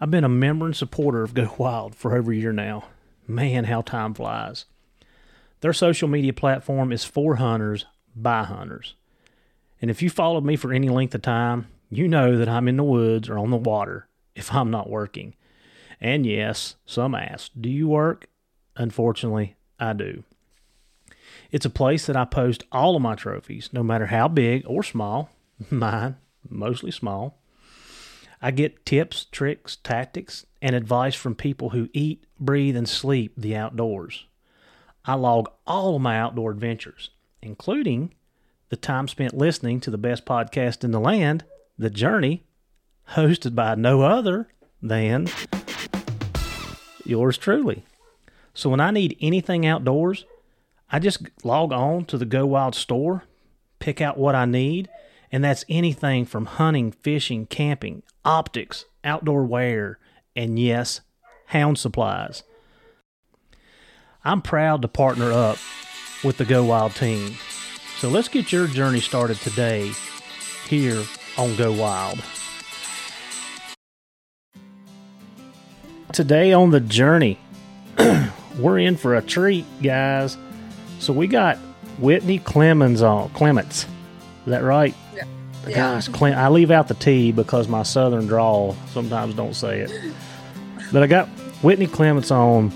I've been a member and supporter of Go Wild for over a year now. Man, how time flies. Their social media platform is for hunters by hunters. And if you followed me for any length of time, you know that I'm in the woods or on the water if I'm not working. And yes, some ask, Do you work? Unfortunately, I do. It's a place that I post all of my trophies, no matter how big or small. Mine, mostly small. I get tips, tricks, tactics, and advice from people who eat, breathe, and sleep the outdoors. I log all of my outdoor adventures, including the time spent listening to the best podcast in the land, The Journey, hosted by no other than yours truly. So when I need anything outdoors, I just log on to the Go Wild store, pick out what I need, and that's anything from hunting, fishing, camping, optics, outdoor wear, and yes, hound supplies. I'm proud to partner up with the Go Wild team. So let's get your journey started today here on Go Wild. Today on the journey, we're in for a treat, guys. So we got Whitney Clemens on Clements. Is that right? Yeah. Gosh, Clem, I leave out the T because my southern drawl sometimes don't say it. But I got Whitney Clements on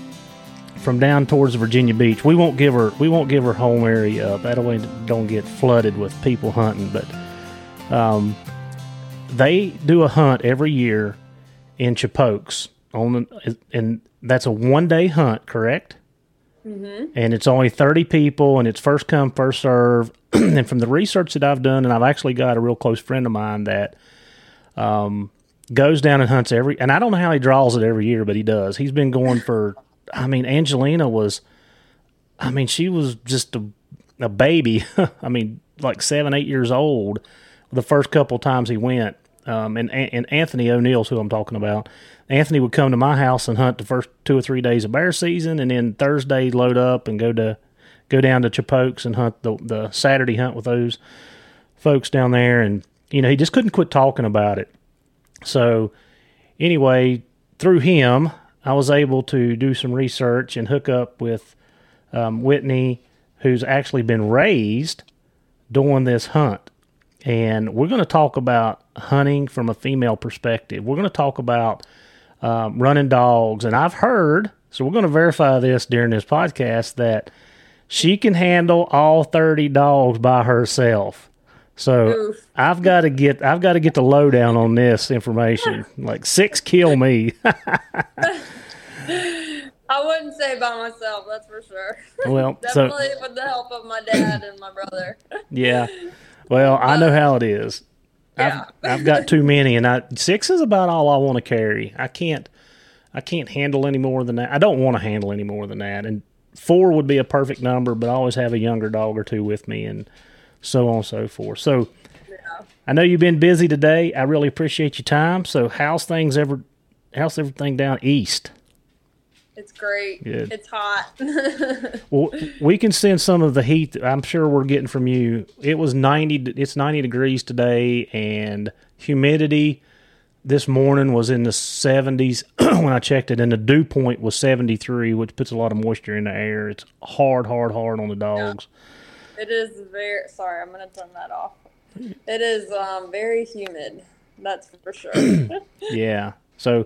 from down towards Virginia Beach. We won't give her we won't give her home area up. That way don't get flooded with people hunting. But um, they do a hunt every year in Chippokes on the, and that's a one day hunt, correct? Mm-hmm. And it's only thirty people, and it's first come first serve. and from the research that I've done, and I've actually got a real close friend of mine that um, goes down and hunts every. And I don't know how he draws it every year, but he does. He's been going for. I mean, Angelina was. I mean, she was just a, a baby. I mean, like seven, eight years old. The first couple times he went, um, and and Anthony O'Neill's who I'm talking about. Anthony would come to my house and hunt the first two or three days of bear season, and then Thursday load up and go to go down to Chippokes and hunt the the Saturday hunt with those folks down there. And you know, he just couldn't quit talking about it. So anyway, through him, I was able to do some research and hook up with um, Whitney, who's actually been raised doing this hunt. And we're going to talk about hunting from a female perspective. We're going to talk about um, running dogs. And I've heard, so we're going to verify this during this podcast, that she can handle all 30 dogs by herself. So Oof. I've got to get I've got to get the lowdown on this information. Like six kill me. I wouldn't say by myself, that's for sure. Well, so Definitely with the help of my dad and my brother. yeah. Well, I know how it is. Yeah. I've, I've got too many, and I six is about all I want to carry. I can't, I can't handle any more than that. I don't want to handle any more than that. And four would be a perfect number, but I always have a younger dog or two with me, and so on and so forth. So, I know you've been busy today. I really appreciate your time. So, how's things ever? How's everything down east? It's great. Good. It's hot. Well, we can send some of the heat. I'm sure we're getting from you. It was 90. It's 90 degrees today, and humidity this morning was in the 70s when I checked it, and the dew point was 73, which puts a lot of moisture in the air. It's hard, hard, hard on the dogs. it is very sorry, I'm gonna turn that off. It is um, very humid. That's for sure. Yeah. So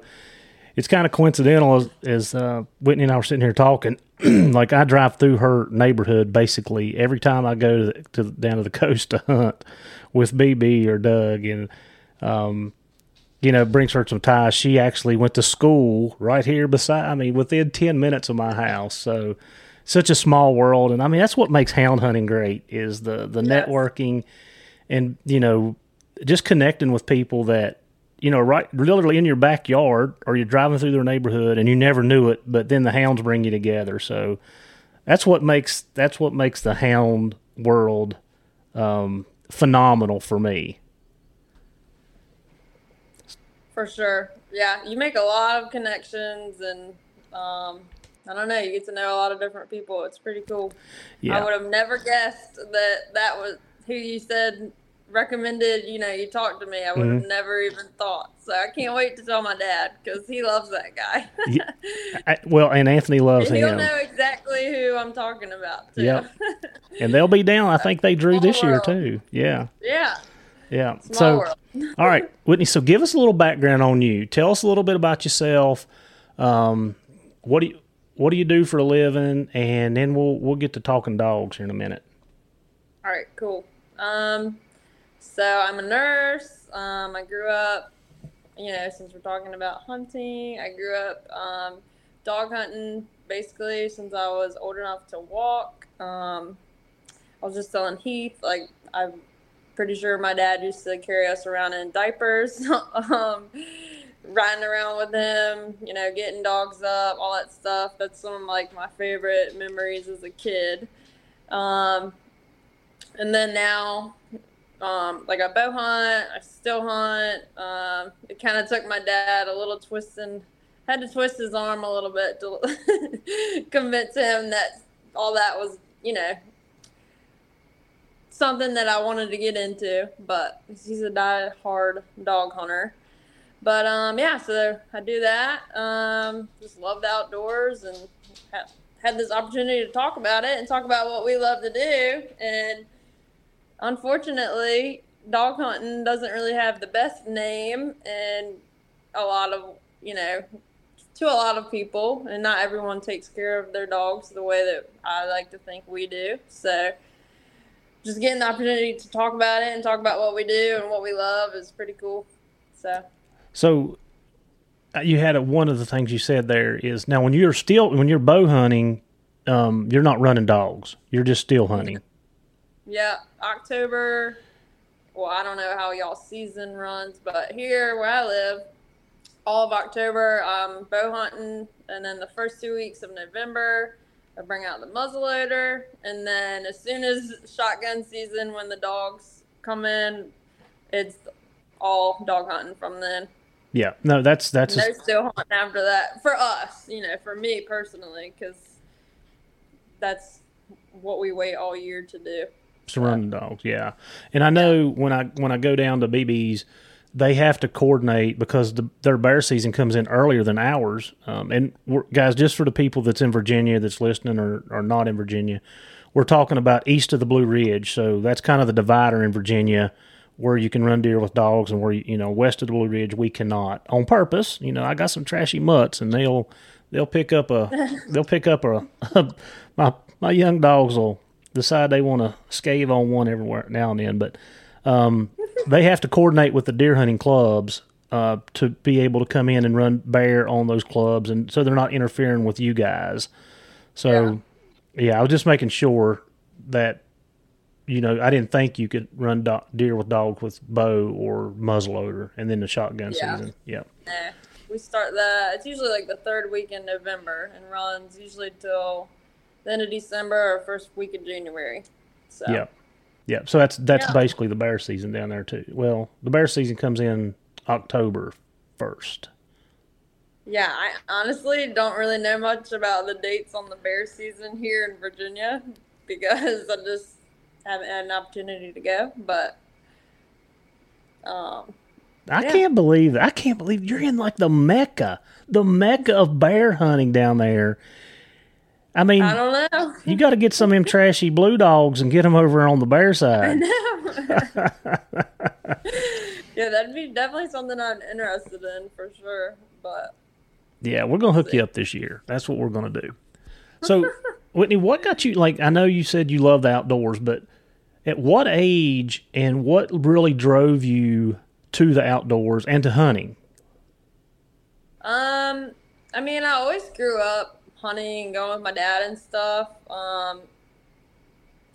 it's kind of coincidental as, as uh, Whitney and I were sitting here talking. like I drive through her neighborhood basically every time I go to, the, to down to the coast to hunt with BB or Doug, and um, you know brings her some ties. She actually went to school right here beside. I mean, within ten minutes of my house. So such a small world, and I mean that's what makes hound hunting great is the the Yes. networking and you know just connecting with people that you know right literally in your backyard or you're driving through their neighborhood and you never knew it but then the hounds bring you together so that's what makes that's what makes the hound world um, phenomenal for me For sure. Yeah, you make a lot of connections and um, I don't know, you get to know a lot of different people. It's pretty cool. yeah I would have never guessed that that was who you said recommended, you know, you talked to me. I would Mm-hmm. have never even thought. So I can't wait to tell my dad because he loves that guy. Yeah, I, well and anthony loves and he'll him know exactly who I'm talking about too. Yep. and they'll be down i think they drew Small this year world. too yeah yeah. yeah Small so world. All right, Whitney. So give us a little background on you. Tell us a little bit about yourself. Um, what do you What do you do for a living? And then we'll we'll get to talking dogs here in a minute. All right, cool. Um, so I'm a nurse. Um, I grew up, you know, since we're talking about hunting, I grew up um, dog hunting basically since I was old enough to walk. Um, I was just telling Heath, like, I'm pretty sure my dad used to carry us around in diapers, um, riding around with him, you know, getting dogs up, all that stuff. That's some of like my favorite memories as a kid. Um, and then now, um, like I bow hunt, I still hunt. Um, it kind of took my dad a little twisting, had to twist his arm a little bit to convince him that all that was, you know, something that I wanted to get into. But he's a die-hard dog hunter. But um, yeah, so I do that. Um, just love the outdoors and ha- had this opportunity to talk about it and talk about what we love to do. And unfortunately, dog hunting doesn't really have the best name and a lot of, you know, to a lot of people. And not everyone takes care of their dogs the way that I like to think we do. So just getting the opportunity to talk about it and talk about what we do and what we love is pretty cool. So. So uh, you had a, one of the things you said there is now when you're still when you're bow hunting, um, you're not running dogs. You're just still hunting. Yeah, October. Well, I don't know how y'all season runs, but here where I live, all of October I'm bow hunting, and then the first two weeks of November, I bring out the muzzleloader, and then as soon as shotgun season, when the dogs come in, it's all dog hunting from then. Yeah. No, that's that's No a, still hunting after that for us, you know, for me personally, because that's what we wait all year to do. Run dogs. Yeah. And I know when I when I go down to BB's, they have to coordinate because the, their bear season comes in earlier than ours. Um, and we're, guys, just for the people that's in Virginia that's listening or, or not in Virginia, we're talking about east of the Blue Ridge. So that's kind of the divider in Virginia where you can run deer with dogs and where, you, you know, west of the Blue Ridge, we cannot on purpose. You know, I got some trashy mutts and they'll, they'll pick up a, they'll pick up a, my, my young dogs will decide they want to scave on one everywhere now and then, but um, they have to coordinate with the deer hunting clubs uh, to be able to come in and run bear on those clubs, and so they're not interfering with you guys. So, yeah, I was just making sure that you know I didn't think you could run do- deer with dogs with bow or muzzleloader, and then the shotgun Yeah. season. Yeah. Nah, we start the It's usually like the third week in November and runs usually till the end of December or first week of January. So Yep. Yep. So that's that's Yeah. basically the bear season down there too. Well, the bear season comes in October first. yeah, I honestly don't really know much about the dates on the bear season here in Virginia because I just haven't had an opportunity to go. But um, I Yeah. can't believe. I can't believe you're in like the mecca, the mecca of bear hunting down there. I mean, I don't know. you got to get some of them trashy blue dogs and get them over on the bear I side. know. yeah, that'd be definitely something I'm interested in for sure. But Yeah, we're gonna hook you up this year. That's what we're gonna do. So, Whitney, what got you like? I know you said you love the outdoors, but at what age and what really drove you to the outdoors and to hunting? Um, I mean, I always grew up hunting and going with my dad and stuff. Um,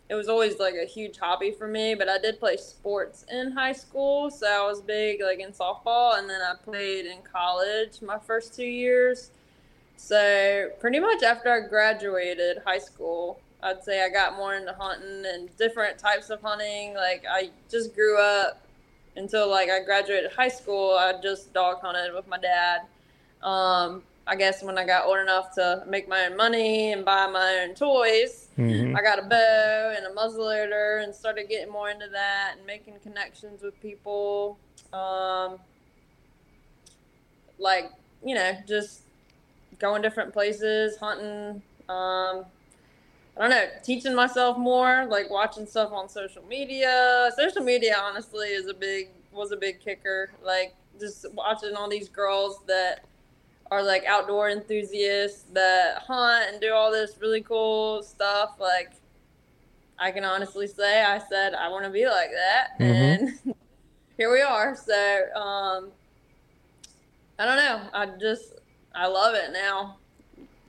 it was always like a huge hobby for me, but I did play sports in high school, so I was big like in softball, and then I played in college my first two years. So pretty much after I graduated high school, I'd say I got more into hunting and different types of hunting. Like I just grew up until like I graduated high school. I just dog hunted with my dad. Um, I guess when I got old enough to make my own money and buy my own toys, Mhm. I got a bow and a muzzleloader and started getting more into that and making connections with people. Um, like, you know, just going different places, hunting. Um, I don't know, teaching myself more, like watching stuff on social media. Social media, honestly, is a big was a big kicker. Like just watching all these girls that are like outdoor enthusiasts that hunt and do all this really cool stuff. Like I can honestly say, I said I want to be like that, Mhm. and here we are. So um, I don't know. I just I love it now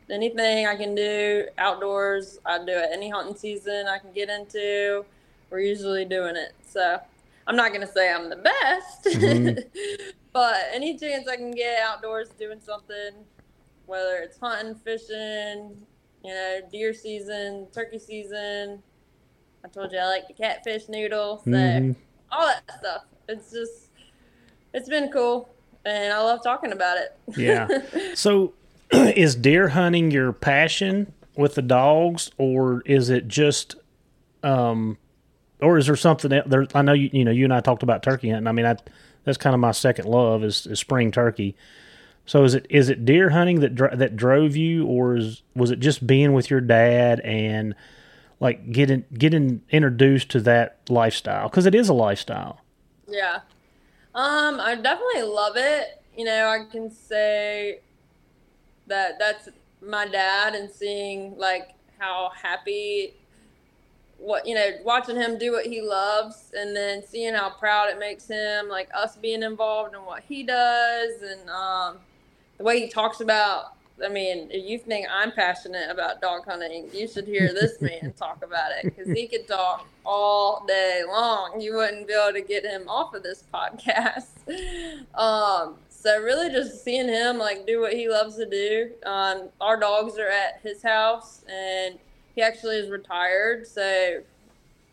anything I can do outdoors, I do it. Any hunting season I can get into, we're usually doing it. So I'm not gonna say I'm the best, Mhm. but any chance I can get outdoors doing something, whether it's hunting, fishing, you know, deer season, turkey season. I told you I like the catfish noodle, so Mhm. all that stuff. It's just, it's been cool, and I love talking about it. Yeah. So, is deer hunting your passion with the dogs, or is it just, um, or is there something there? I know you, you know, you and I talked about turkey hunting. I mean, I, that's kind of my second love is, is spring turkey. So is it is it deer hunting that that drove you, or is was it just being with your dad and like getting getting introduced to that lifestyle because it is a lifestyle. Yeah. Um, I definitely love it. You know, I can say that that's my dad and seeing like how happy what you know, watching him do what he loves and then seeing how proud it makes him, like us being involved in what he does and um the way he talks about I mean, if you think I'm passionate about dog hunting, you should hear this man talk about it because he could talk all day long. You wouldn't be able to get him off of this podcast. Um, so really, just seeing him like do what he loves to do. Um, our dogs are at his house, and he actually is retired. So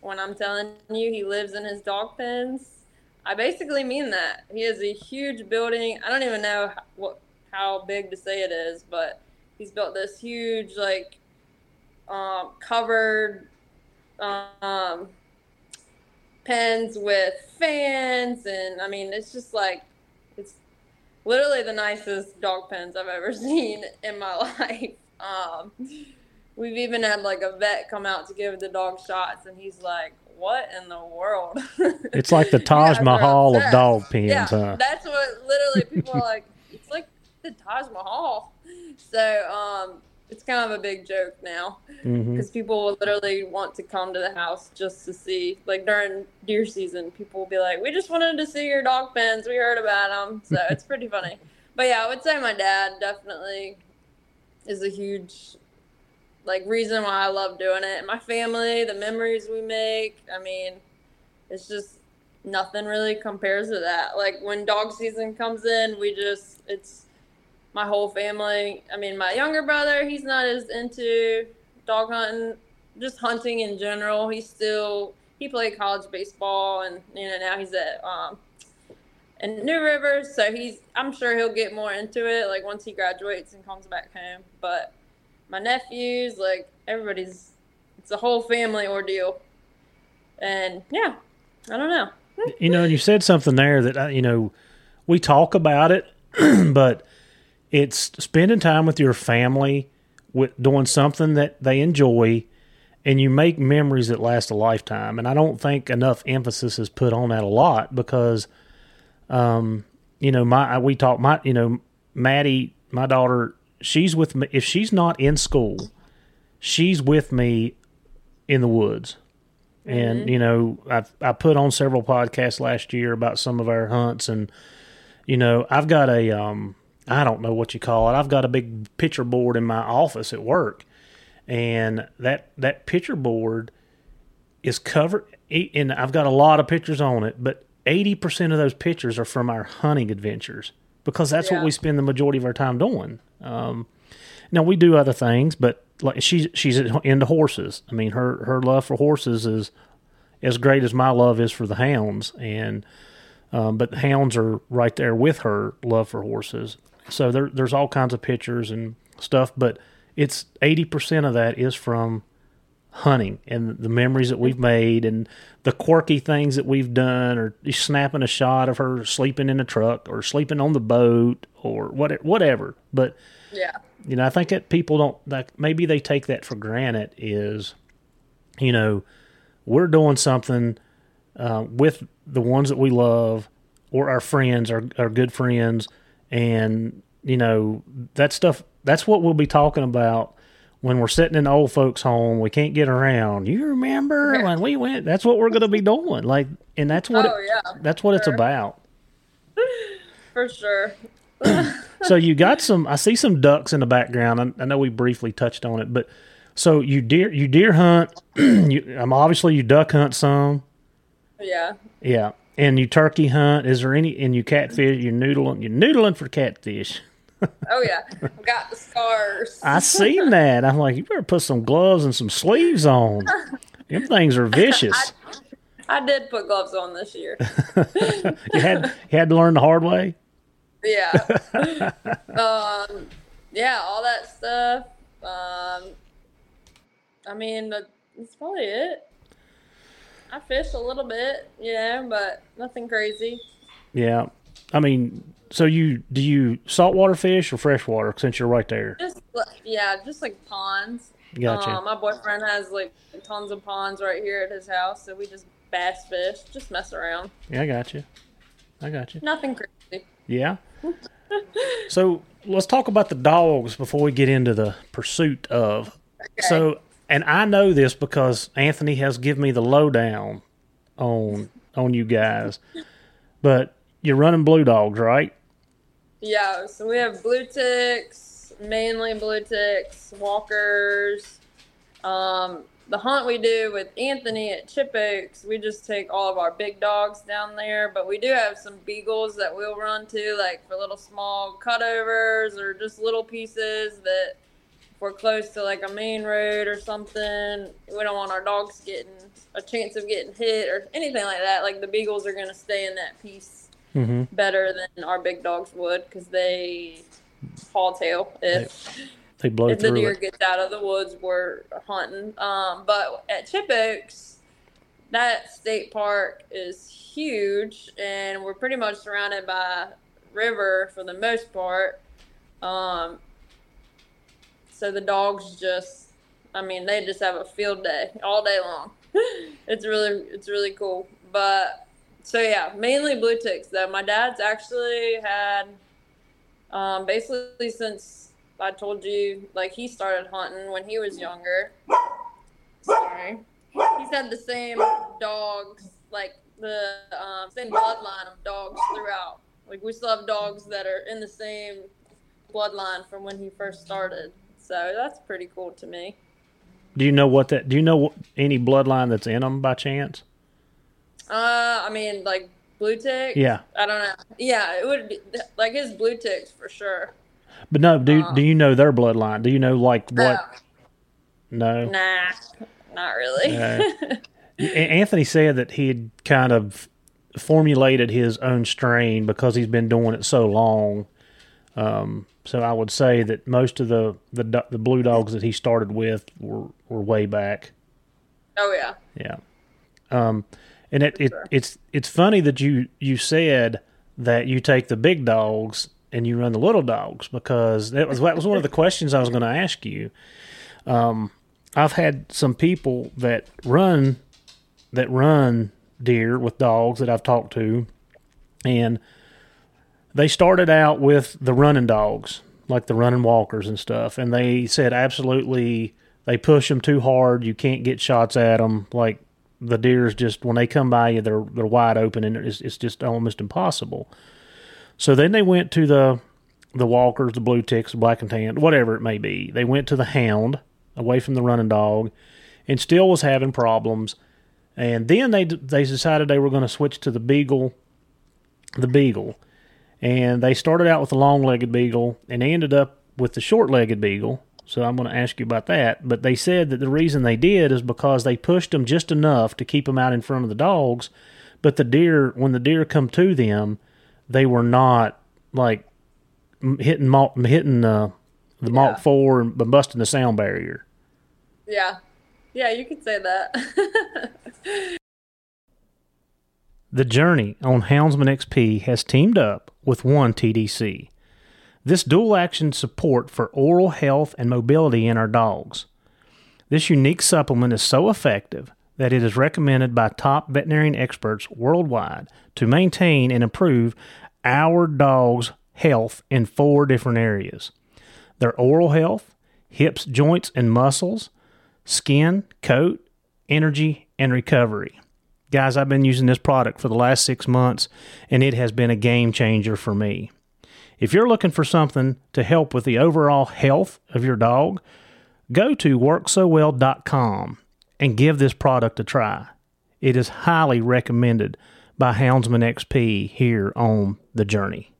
when I'm telling you he lives in his dog pens, I basically mean that. He has a huge building. I don't even know how, what how big to say it is, but he's built this huge like um, covered um, pens with fans, and I mean it's just like it's literally the nicest dog pens I've ever seen in my life. Um, we've even had like a vet come out to give the dog shots, and he's like, "What in the world?" It's like the Taj Mahal of dog pens, Yeah, huh? that's what literally people are like. It's like the Taj Mahal. So um, it's kind of a big joke now because people will literally want to come to the house just to see. Like during deer season, people will be like, "We just wanted to see your dog pens. We heard about them." So it's pretty funny. But yeah, I would say my dad definitely is a huge like reason why I love doing it. My family, the memories we make. I mean, it's just nothing really compares to that. Like when dog season comes in, we just it's my whole family. I mean, my younger brother, he's not as into dog hunting, just hunting in general. He's still he played college baseball, and you know now he's at um in New River, so he's I'm sure he'll get more into it like once he graduates and comes back home. But my nephews, like everybody's, it's a whole family ordeal, and yeah, I don't know. You know, and you said something there that uh, you know we talk about it, but it's spending time with your family with doing something that they enjoy and you make memories that last a lifetime. And I don't think enough emphasis is put on that a lot because, um, you know, my we talk my you know, Maddie, my daughter, she's with me. If she's not in school, she's with me in the woods. And you know, I I put on several podcasts last year about some of our hunts, and you know, I've got a um, I don't know what you call it. I've got a big picture board in my office at work, and that that picture board is covered and I've got a lot of pictures on it, but 80% of those pictures are from our hunting adventures because that's Yeah. what we spend the majority of our time doing. Um, now we do other things, but like she's she's into horses. I mean, her her love for horses is as great as my love is for the hounds, and um, but the hounds are right there with her love for horses. So there, there's all kinds of pictures and stuff, but it's eighty percent of that is from hunting and the memories that we've made and the quirky things that we've done, or snapping a shot of her sleeping in a truck or sleeping on the boat or what, whatever. But Yeah. you know, I think that people don't like maybe they take that for granted is, you know, we're doing something uh, with the ones that we love or our friends, our our good friends, and you know that stuff. That's what we'll be talking about when we're sitting in the old folks' home. We can't get around. You remember Yeah. when we went? That's what we're going to be doing. Like, and that's what Oh, it, yeah. that's what it's about. For sure. so you got some i see some ducks in the background i, I know we briefly touched on it but so you deer you deer hunt you um, obviously you duck hunt some Yeah. yeah and you turkey hunt is there any and you catfish you're noodling you're noodling for catfish Oh yeah. I've got the scars. i seen that i'm like you better put some gloves and some sleeves on them things are vicious I did put gloves on this year. you had you had to learn the hard way Yeah. um, yeah, all that stuff. Um, I mean, that's probably it. I fish a little bit, you know, but nothing crazy. yeah i mean so you do you saltwater fish or freshwater since you're right there Just yeah, just like ponds. Gotcha. Um, my boyfriend has like tons of ponds right here at his house, so we just bass fish, just mess around. yeah i got you i got you Nothing crazy. Yeah. so let's talk about the dogs before we get into the pursuit of. So, and I know this because Anthony has given me the lowdown on on you guys. But you're running blue dogs, right? Yeah, so we have blue ticks, mainly blue ticks, walkers. Um, the hunt we do with Anthony at Chippokes, we just take all of our big dogs down there, but we do have some beagles that we'll run to, like for little small cutovers or just little pieces that we're close to like a main road or something, we don't want our dogs getting a chance of getting hit or anything like that. Like the beagles are going to stay in that piece Mm-hmm. better than our big dogs would because they haul tail if They blow if the deer it. gets out of the woods we're hunting. Um, but at Chippokes, that state park is huge, and we're pretty much surrounded by river for the most part. Um, so the dogs just, I mean, they just have a field day all day long. it's really, it's really cool. But so yeah, mainly blue ticks though. My dad's actually had, um, basically since I told you, like he started hunting when he was younger. Sorry, he's had the same dogs, like the um, same bloodline of dogs throughout. Like we still have dogs that are in the same bloodline from when he first started. So that's pretty cool to me. Do you know what that? Do you know any bloodline that's in them by chance? Uh, I mean, like blue tick. Yeah, I don't know. Yeah, it would be like his blue ticks for sure. but no. Do Uh. do you know their bloodline? Do you know like what? Oh, No. nah, not really. Anthony said that he had kind of formulated his own strain because he's been doing it so long. Um, so I would say that most of the, the the blue dogs that he started with were, were way back. oh yeah. Yeah. Um, and it, it Sure. it's it's funny that you you said that you take the big dogs and you run the little dogs because that was that was one of the questions I was going to ask you. Um, I've had some people that run that run deer with dogs that I've talked to, and they started out with the running dogs, like the running walkers and stuff, and they said absolutely they push them too hard. You can't get shots at them. Like the deer's just when they come by you, they're they're wide open, and it's it's just almost impossible. So then they went to the the walkers, the blue ticks, the black and tan, whatever it may be. They went to the hound away from the running dog, and still was having problems. And then they they decided they were going to switch to the beagle, the beagle, and they started out with the long-legged beagle, and ended up with the short-legged beagle. So I'm going to ask you about that. But they said that the reason they did is because they pushed them just enough to keep them out in front of the dogs. But the deer, when the deer come to them, they were not like hitting hitting uh, the Mach yeah. Four and busting the sound barrier. Yeah, yeah, you could say that. the Journey on Houndsman XP has teamed up with One TDC. This dual action support for oral health and mobility in our dogs. This unique supplement is so effective that it is recommended by top veterinarian experts worldwide to maintain and improve our dog's health in four different areas their oral health, hips, joints, and muscles, skin, coat, energy, and recovery. Guys, I've been using this product for the last six months, and it has been a game changer for me. If you're looking for something to help with the overall health of your dog, go to worksowell.com and give this product a try. It is highly recommended by Houndsman XP here on The Journey.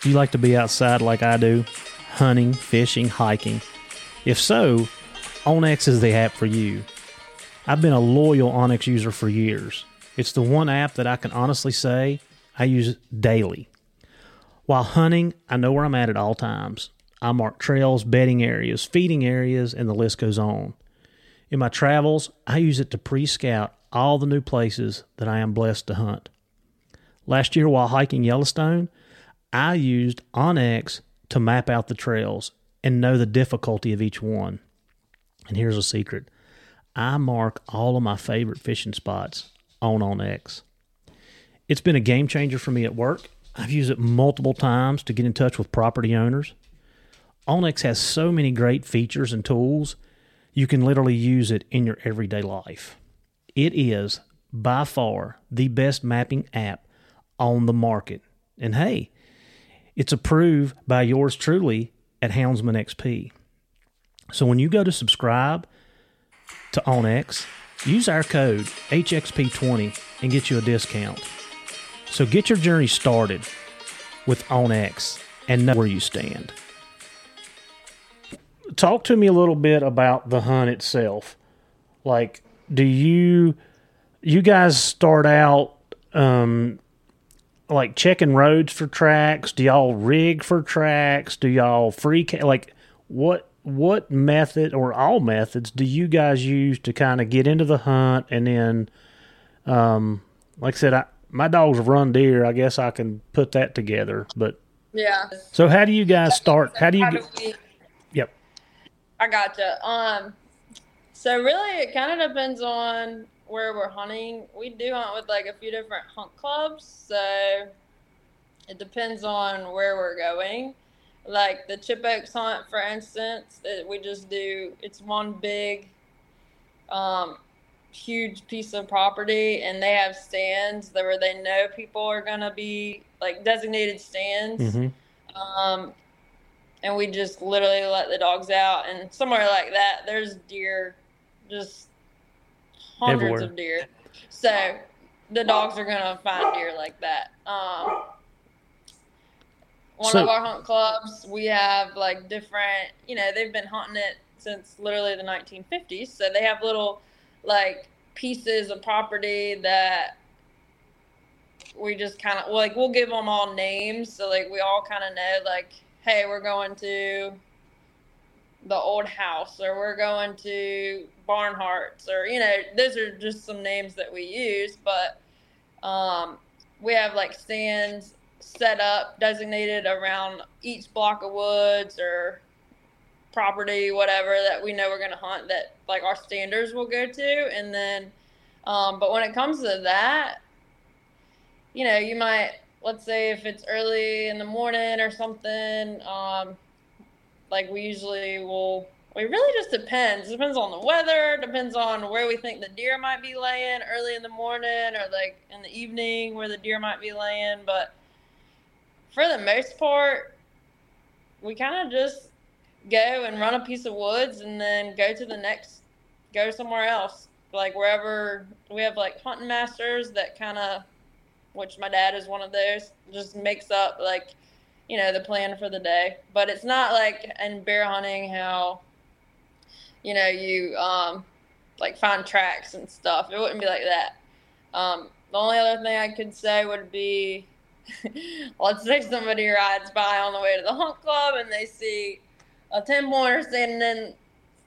Do you like to be outside like I do? Hunting, fishing, hiking? If so, onX is the app for you. I've been a loyal onX user for years. It's the one app that I can honestly say I use daily. While hunting, I know where I'm at at all times. I mark trails, bedding areas, feeding areas, and the list goes on. In my travels, I use it to pre scout all the new places that I am blessed to hunt. Last year, while hiking Yellowstone, I used onX to map out the trails and know the difficulty of each one. And here's a secret I mark all of my favorite fishing spots on onX. It's been a game changer for me at work. I've used it multiple times to get in touch with property owners. onX has so many great features and tools, you can literally use it in your everyday life. It is by far the best mapping app on the market. And hey, it's approved by yours truly at Houndsman XP. So when you go to subscribe to onX, use our code HXP20 and get you a discount. So get your journey started with onX and know where you stand. Talk to me a little bit about the hunt itself. Like, do you you guys start out um, like checking roads for tracks? Do y'all rig for tracks? Do y'all free ca- like what what method or all methods do you guys use to kind of get into the hunt and then um like I said I my dogs have run deer, I guess I can put that together, but yeah. So how do you guys start? How do you get Yep. I gotcha. Um so really it kind of depends on where we're hunting, we do hunt with like a few different hunt clubs. So it depends on where we're going. Like the Chippokes hunt, for instance, it, we just do it's one big, um, huge piece of property, and they have stands that where they know people are gonna be like designated stands. Mm-hmm. Um, and we just literally let the dogs out, and somewhere like that, there's deer just hundreds Everywhere. of deer. So the dogs are gonna find deer like that. Um, one so, of our hunt clubs, we have like different. You know, they've been hunting it since literally the 1950s. So they have little like pieces of property that we just kind of like we'll give them all names so like we all kind of know like hey we're going to the old house or we're going to Barnhart's or you know those are just some names that we use but um, we have like stands set up designated around each block of woods or property, whatever that we know we're going to hunt that like our standers will go to. And then, um, but when it comes to that, you know, you might, let's say if it's early in the morning or something, um, like we usually will, it really just depends. It depends on the weather, depends on where we think the deer might be laying early in the morning or like in the evening where the deer might be laying. But for the most part, we kind of just go and run a piece of woods and then go to the next, go somewhere else. Like wherever we have like hunting masters that kind of, which my dad is one of those, just makes up like, you know, the plan for the day. But it's not like in bear hunting how, you know, you um, like find tracks and stuff. It wouldn't be like that. Um, the only other thing I could say would be let's say somebody rides by on the way to the hunt club and they see a 10 pointer standing in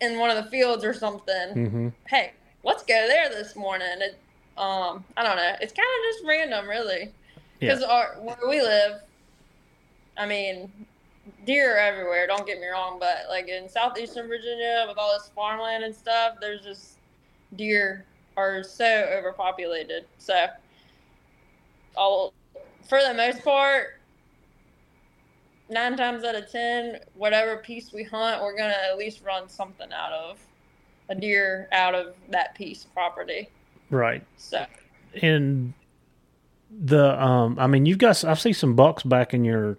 in one of the fields or something. Mm-hmm. Hey, let's go there this morning. It, um, I don't know. It's kind of just random, really, because our where we live, I mean, deer are everywhere. Don't get me wrong, but like in southeastern Virginia with all this farmland and stuff, there's just deer are so overpopulated. So, I'll, for the most part, nine times out of ten, whatever piece we hunt, we're gonna at least run something out of a deer out of that piece of property. Right. So And the um, I mean, you've got I see some bucks back in your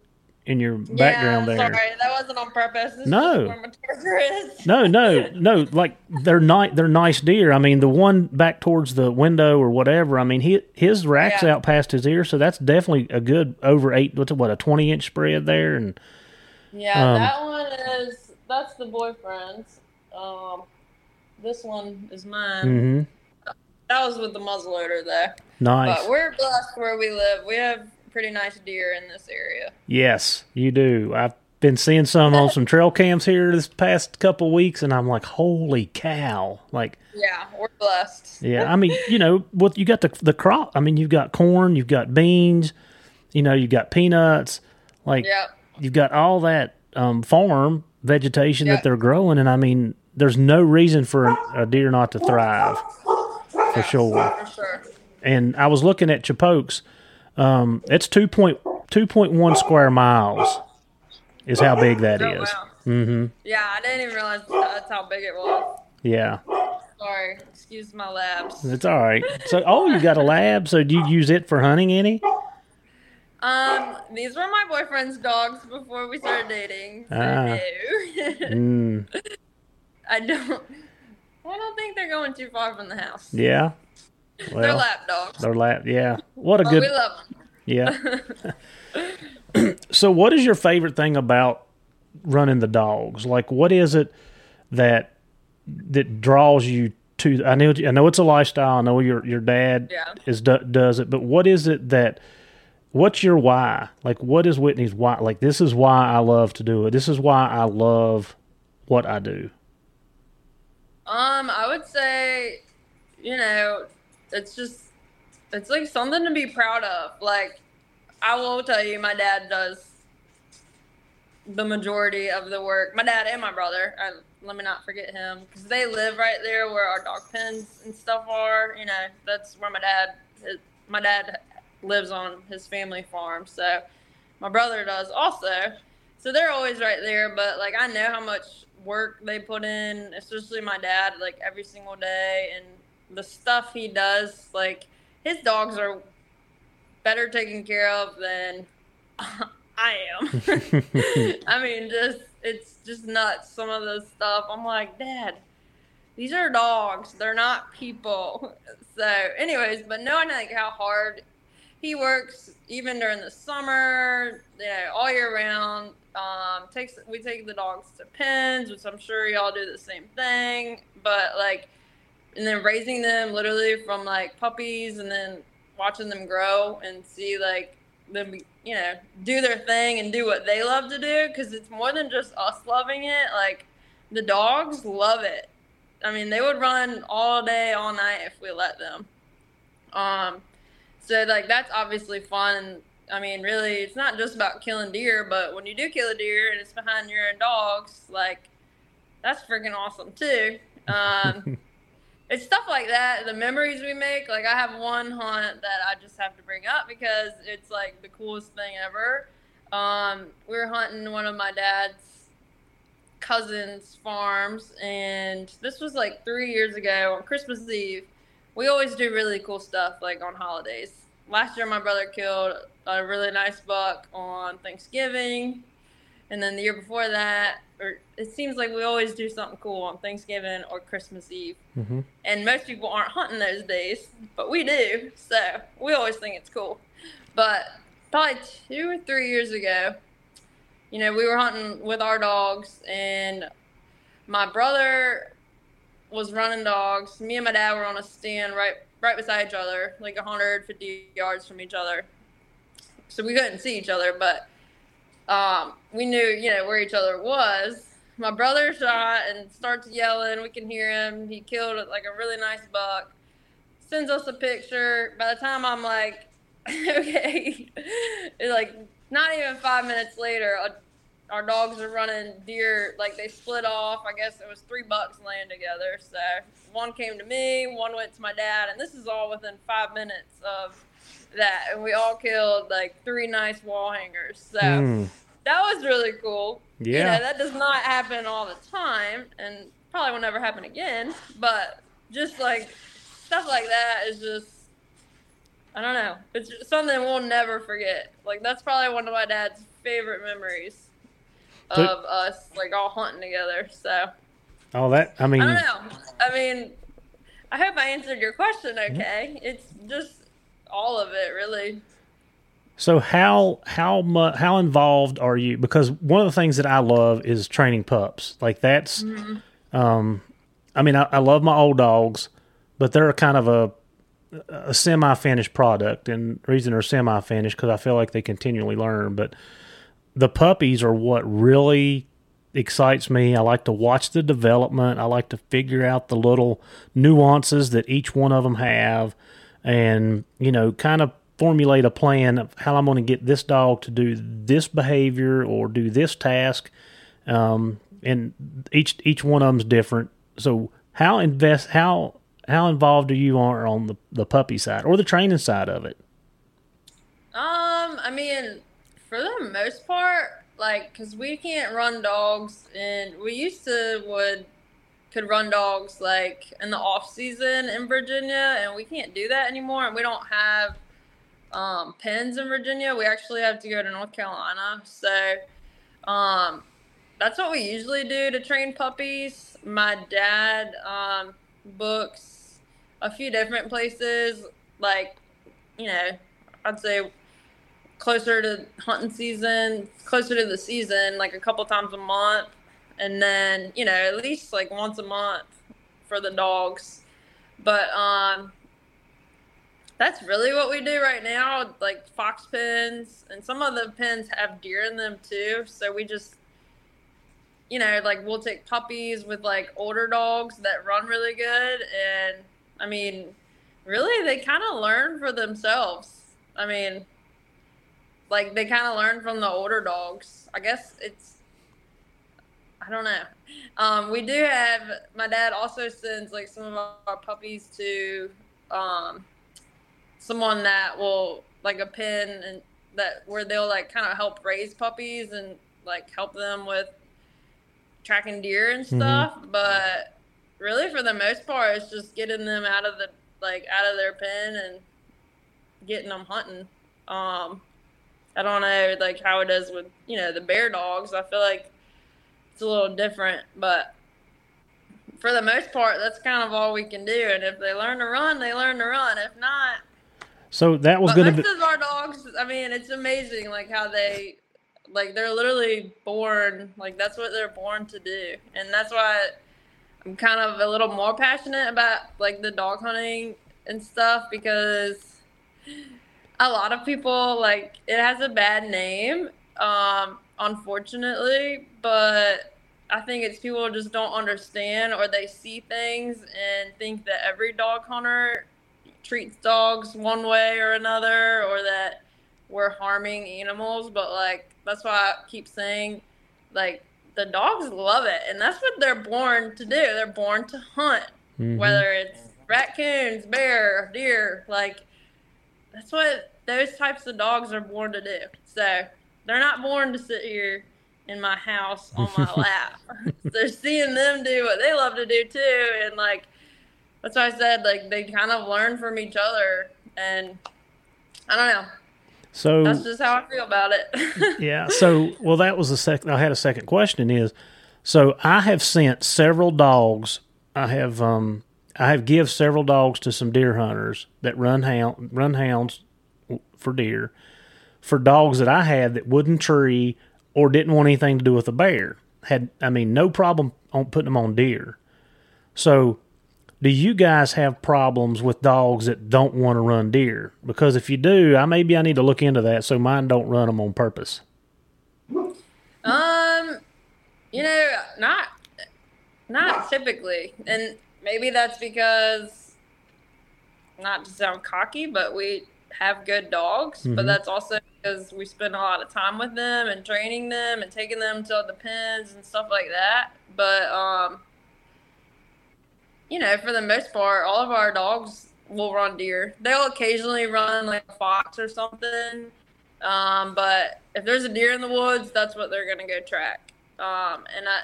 in your background there. Sorry, that wasn't on purpose. This No. is where my charger is. No, no, no. Like they're nice. They're nice deer. I mean, the one back towards the window or whatever. I mean, he his rack's Yeah. out past his ear, so that's definitely a good over eight. What's it, what a twenty inch spread there, and Yeah, Um, that one is that's the boyfriend's. Um, this one is mine. hmm That was with the muzzleloader there. nice. But we're blessed where we live. We have pretty nice deer in this area. Yes, you do. I've been seeing some on some trail cams here this past couple weeks, and I'm like, holy cow! Like, Yeah, we're blessed. yeah. I mean, you know, what you got the the crop. I mean, you've got corn, you've got beans, you know, you've got peanuts. Like, Yep. you've got all that um, farm vegetation Yeah. that they're growing, and I mean, there's no reason for a, deer not to thrive for sure. For sure. And I was looking at Chippokes. Um, it's 2.2.1 square miles is how big that Oh, is. wow. Mm-hmm. Yeah, I didn't even realize that's how big it was. Yeah, Sorry, excuse my labs. it's all right. So, oh, you got a lab. So, do you use it for hunting any? Um, these were my boyfriend's dogs before we started dating. So Ah. Mm, I don't. I don't think they're going too far from the house. yeah. They're lap dogs. they're lab. Yeah. What a But good. we love them. Yeah. so, what is your favorite thing about running the dogs? Like, what is it that that draws you to? I know, I know it's a lifestyle. I know your your dad Yeah. is does it, but what is it that? What's your why? Like, what is Whitney's why? Like, this is why I love to do it. This is why I love what I do. Um, I would say, you know, it's just, it's like something to be proud of. Like, I will tell you, my dad does the majority of the work. My dad and my brother. I, let me not forget him because they live right there where our dog pens and stuff are. You know, that's where my dad. My dad lives on his family farm, so my brother does also. So they're always right there, but like I know how much work they put in, especially my dad, like every single day, and the stuff he does. Like his dogs are better taken care of than I am. I mean, just it's just nuts. Some of the stuff. I'm like, Dad, these are dogs. They're not people. So, anyways, but knowing like how hard he works, even during the summer, you know, all year round. Um, takes we take the dogs to pens, which I'm sure y'all do the same thing. But like, and then raising them literally from like puppies, and then watching them grow and see like them, you know, do their thing and do what they love to do. Because it's more than just us loving it. Like, the dogs love it. I mean, they would run all day, all night if we let them. Um, So like that's obviously fun. I mean, really, it's not just about killing deer, but when you do kill a deer and it's behind your own dogs, like that's freaking awesome too. Um, it's stuff like that. The memories we make. Like I have one hunt that I just have to bring up because it's like the coolest thing ever. Um, we were hunting one of my dad's cousins' farms, and this was like three years ago on Christmas Eve. We always do really cool stuff like on holidays. Last year, my brother killed a really nice buck on Thanksgiving, and then the year before that, or it seems like we always do something cool on Thanksgiving or Christmas Eve. Mm-hmm. And most people aren't hunting those days, but we do. So we always think it's cool. But probably two or three years ago, you know, we were hunting with our dogs, and my brother was running dogs. Me and my dad were on a stand right right beside each other, like 150 yards from each other. So we couldn't see each other, but um, we knew, you know, where each other was. My brother shot and starts yelling. We can hear him. He killed like a really nice buck. Sends us a picture. By the time I'm like, okay, it's like not even five minutes later, our dogs are running deer. Like they split off. I guess it was three bucks laying together. So one came to me, one went to my dad, and this is all within five minutes of that. And we all killed like three nice wall hangers. So. Mm that was really cool. Yeah. You know, that does not happen all the time and probably will never happen again. But just like stuff like that is just I don't know. It's something we'll never forget. Like that's probably one of my dad's favorite memories of us like all hunting together. So Oh that I mean I don't know. I mean I hope I answered your question okay. It's just all of it really. So how how much how involved are you? Because one of the things that I love is training pups. Like that's, mm-hmm. um, I mean, I, I, love my old dogs, but they're kind of a a semi finished product, and reason they're semi finished because I feel like they continually learn. But the puppies are what really excites me. I like to watch the development. I like to figure out the little nuances that each one of them have, and you know, kind of formulate a plan of how I'm going to get this dog to do this behavior or do this task. Um, and each each one of them's different. So how invest how how involved are you are on the the puppy side or the training side of it? Um, I mean, for the most part, like, cause we can't run dogs, and we used to would could run dogs like in the off season in Virginia, and we can't do that anymore, and we don't have um, pens in Virginia. We actually have to go to North Carolina. So um, that's what we usually do to train puppies. My dad um, books a few different places, like, you know, I'd say closer to hunting season, closer to the season, like a couple times a month. And then, you know, at least like once a month for the dogs. But um, that's really what we do right now, like fox pens, and some of the pens have deer in them too. So we just, you know, like we'll take puppies with like older dogs that run really good, and I mean, really, they kind of learn for themselves. I mean, like they kind of learn from the older dogs. I guess it's I don't know. Um, we do have my dad also sends like some of our puppies to um, someone that will like a pen and that where they'll like kind of help raise puppies and like help them with tracking deer and mm-hmm. stuff. Mm-hmm. But really, for the most part, it's just getting them out of the like out of their pen and getting them hunting. Um, I don't know like how it is with you know the bear dogs. I feel like it's a little different, but for the most part, that's kind of all we can do. And if they learn to run, they learn to run. If not, so that was going to be. our dogs. I mean, it's amazing, like how they, like they're literally born. Like that's what they're born to do, and that's why I'm kind of a little more passionate about like the dog hunting and stuff because a lot of people like it has a bad name, um, unfortunately, but I think it's people just don't understand or they see things and think that every dog hunter treats dogs one way or another or that we're harming animals, but like that's why I keep saying like the dogs love it and that's what they're born to do. They're born to hunt. Mhm. Whether it's raccoons, bear, deer, like that's what those types of dogs are born to do. So they're not born to sit here in my house on my lap. They're seeing them do what they love to do too, and like that's why I said like they kind of learn from each other, and I don't know. So That's just how I feel about it. yeah. So, well, that was the second. I had a second question. Is so I have sent several dogs. I have um I have give several dogs to some deer hunters that run hound run hounds for deer for dogs that I had that wouldn't tree or didn't want anything to do with a bear. Had I mean no problem on putting them on deer. So do you guys have problems with dogs that don't want to run deer? Because if you do, I maybe I need to look into that so mine don't run them on purpose. Um, you know, not not typically, and maybe that's because not to sound cocky, but we have good dogs. But Mhm. that's also because we spend a lot of time with them and training them and taking them to the pens and stuff like that. But um, you know, for the most part, all of our dogs will run deer. They'll occasionally run like a fox or something. Um, but if there's a deer in the woods, that's what they're gonna go track. Um, and I,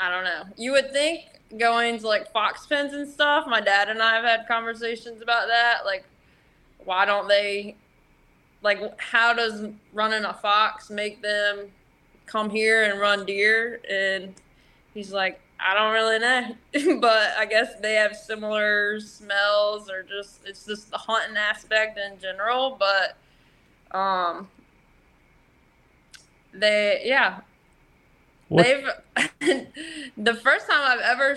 I don't know. You would think going to like fox pens and stuff. My dad and I have had conversations about that. Like, why don't they? Like, how does running a fox make them come here and run deer? And he's like, I don't really know, but I guess they have similar smells or just it's just the hunting aspect in general. But um, they yeah, What- they've the first time I've ever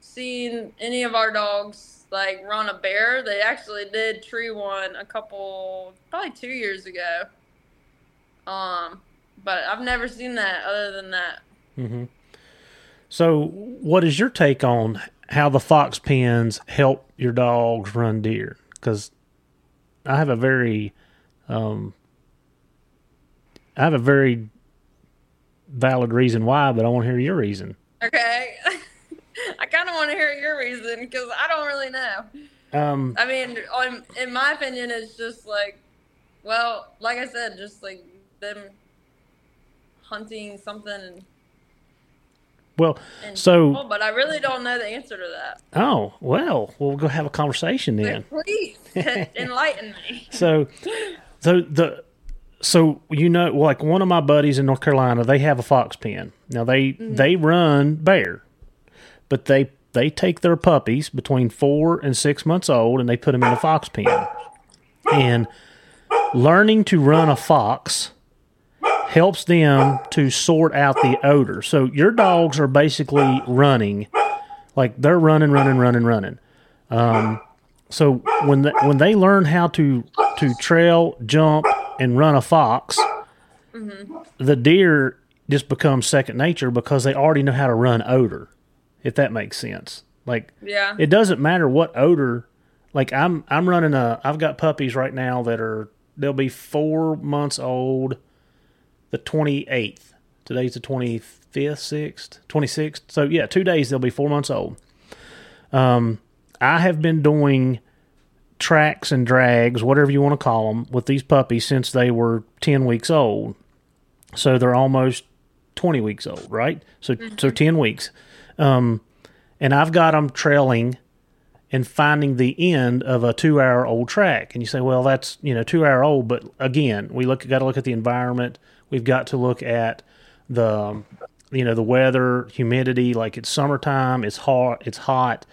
seen any of our dogs like run a bear. They actually did tree one a couple probably two years ago. Um, but I've never seen that other than that. hmm So, what is your take on how the fox pens help your dogs run deer? Because I have a very, um, I have a very valid reason why, but I want to hear your reason. Okay. I kind of want to hear your reason because I don't really know. Um, I mean, on, in my opinion, it's just like, well, like I said, just like them hunting something and, well, and So- but I really don't know the answer to that. oh well, we'll go have a conversation then. Please enlighten me. So, so the so you know, like one of my buddies in North Carolina, they have a fox pen. Now they mm-hmm. they run bear, but they they take their puppies between four and six months old and they put them in a fox pen. And learning to run a fox helps them to sort out the odor. So your dogs are basically running, like they're running, running, running, running. Um, so when the, when they learn how to to trail, jump, and run a fox, the deer just becomes second nature because they already know how to run odor. If that makes sense, like Yeah. it doesn't matter what odor. Like I'm I'm running a I've got puppies right now that are they'll be four months old, the twenty eighth. Today's the twenty fifth, sixth, twenty sixth. So yeah, two days they'll be four months old. Um, I have been doing tracks and drags, whatever you want to call them, with these puppies since they were ten weeks old. So they're almost twenty weeks old, right? So so ten weeks. Um, and I've got them trailing and finding the end of a two hour old track. And you say, well, that's, you know, two hour old. But again, we look, got to look at the environment. We've got to look at the, you know, the weather, humidity, like it's summertime, it's hot, it's hot.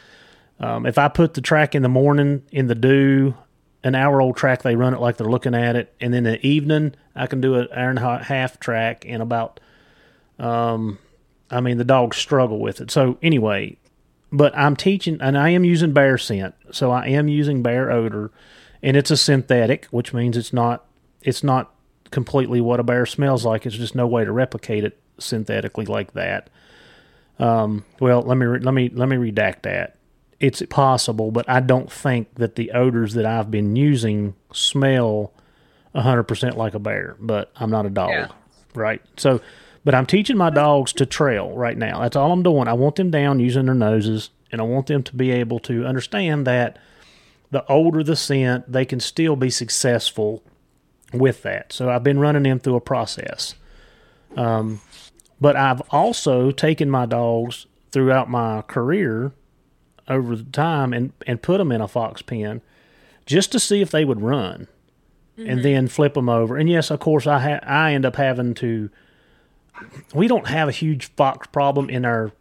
Um, if I put the track in the morning in the dew, an hour old track, they run it like they're looking at it. And then in the evening, I can do an hour and a half track in about, um, I mean, the dogs struggle with it. So anyway, but I'm teaching, and I am using bear scent, so I am using bear odor, and it's a synthetic, which means it's not it's not completely what a bear smells like. It's just no way to replicate it synthetically like that. Um, well, let me re- let me let me redact that. it's possible, but I don't think that the odors that I've been using smell 100% like a bear, but I'm not a dog, Yeah. right? So, but I'm teaching my dogs to trail right now. That's all I'm doing. I want them down using their noses, and I want them to be able to understand that the older the scent, they can still be successful with that. So I've been running them through a process. Um, but I've also taken my dogs throughout my career over the time and, and put them in a fox pen just to see if they would run and then flip them over. And yes, of course, I ha- I end up having to. We don't have a huge fox problem in our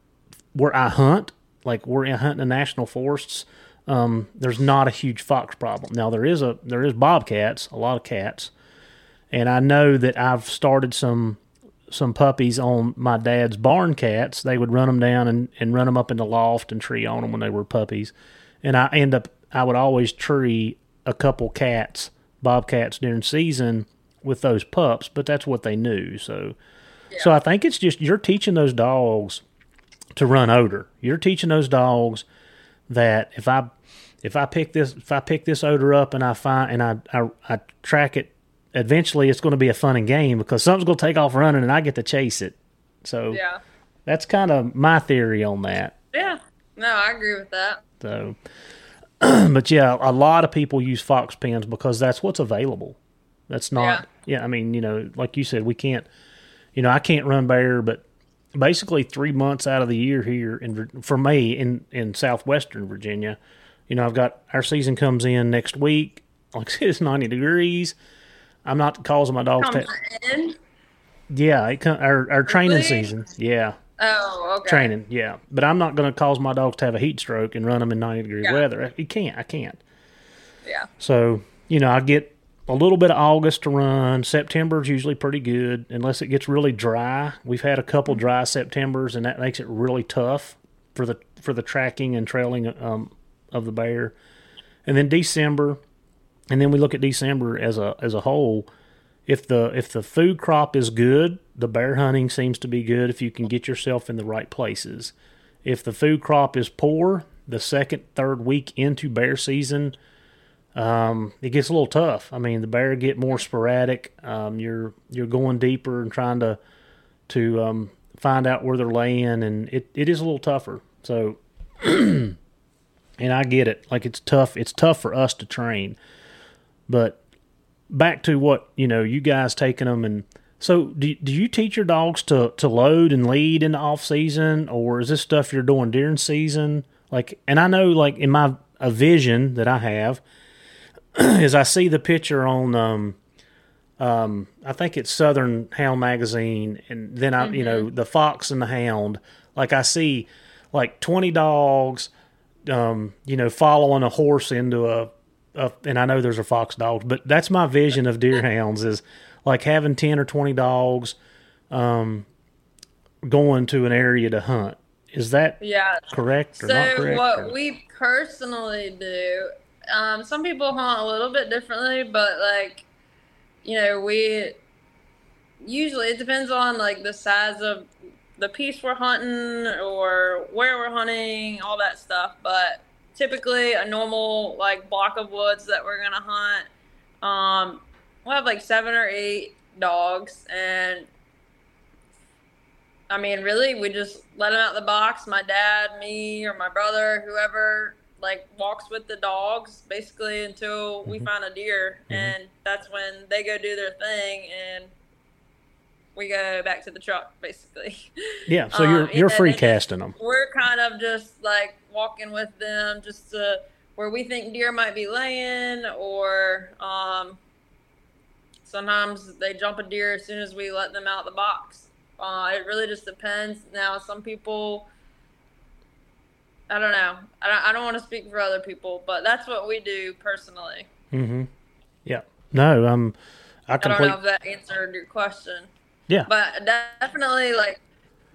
where I hunt. Like we're in hunting the national forests. Um, there's not a huge fox problem. Now there is a there is bobcats, a lot of cats, and I know that I've started some some puppies on my dad's barn cats. They would run them down and, and run them up in the loft and tree on them when they were puppies. And I end up, I would always tree a couple cats, bobcats during season with those pups, but that's what they knew. So, so I think it's just you're teaching those dogs to run odor. You're teaching those dogs that if I if I pick this if I pick this odor up and I find and I I, I track it, eventually it's going to be a fun and game because something's going to take off running and I get to chase it. So Yeah. that's kind of my theory on that. Yeah. No, I agree with that. So, but yeah, a lot of people use fox pens because that's what's available. That's not, yeah. I mean, you know, like you said, we can't, you know, I can't run bear, but basically three months out of the year here in for me in in southwestern Virginia, you know, I've got our season comes in next week. Like I said, it's ninety degrees. I'm not causing my dogs Come to. Yeah, it come, our our training Really? season. Yeah, Oh, okay. training. Yeah, but I'm not going to cause my dogs to have a heat stroke and run them in 90 degree Yeah. weather. You can't. I can't. Yeah. So you know, I get a little bit of August to run. September is usually pretty good, unless it gets really dry. We've had a couple dry Septembers, and that makes it really tough for the for the tracking and trailing um, of the bear. And then December, and then we look at December as a as a whole. If the if the food crop is good, the bear hunting seems to be good if you can get yourself in the right places. If the food crop is poor, the second third week into bear season, um, it gets a little tough. I mean, the bear get more sporadic. Um, you're you're going deeper and trying to to um, find out where they're laying, and it, it is a little tougher. So, and I get it. Like it's tough. It's tough for us to train, but back to what you know, you guys taking them and. So, do, do you teach your dogs to, to load and lead in the off season, or is this stuff you're doing during season? Like, and I know, like in my a vision that I have, is I see the picture on um um I think it's Southern Hound magazine and then I you know the fox and the hound like I see like 20 dogs um you know following a horse into a, a and I know there's a fox dogs but that's my vision of deer hounds is like having 10 or 20 dogs um going to an area to hunt is that Yeah. correct or not So correct what or- we personally do, um, some people hunt a little bit differently, but like, you know, we usually it depends on like the size of the piece we're hunting or where we're hunting, all that stuff. But typically, a normal like block of woods that we're gonna hunt, um, we'll have like seven or eight dogs, and I mean, really, we just let them out the box. My dad, me, or my brother, whoever, like walks with the dogs basically until we Mhm. find a deer, Mhm. and that's when they go do their thing, and we go back to the truck basically. yeah so um, you're and you're free casting them We're kind of just like walking with them, just to where we think deer might be laying, or um, sometimes they jump a deer as soon as we let them out the box. Uh, it really just depends. Now, some people, I don't know. I don't, I don't want to speak for other people, but that's what we do personally. Mm-hmm. Yeah. No, um, I I don't know if that answered your question. Yeah. But definitely, like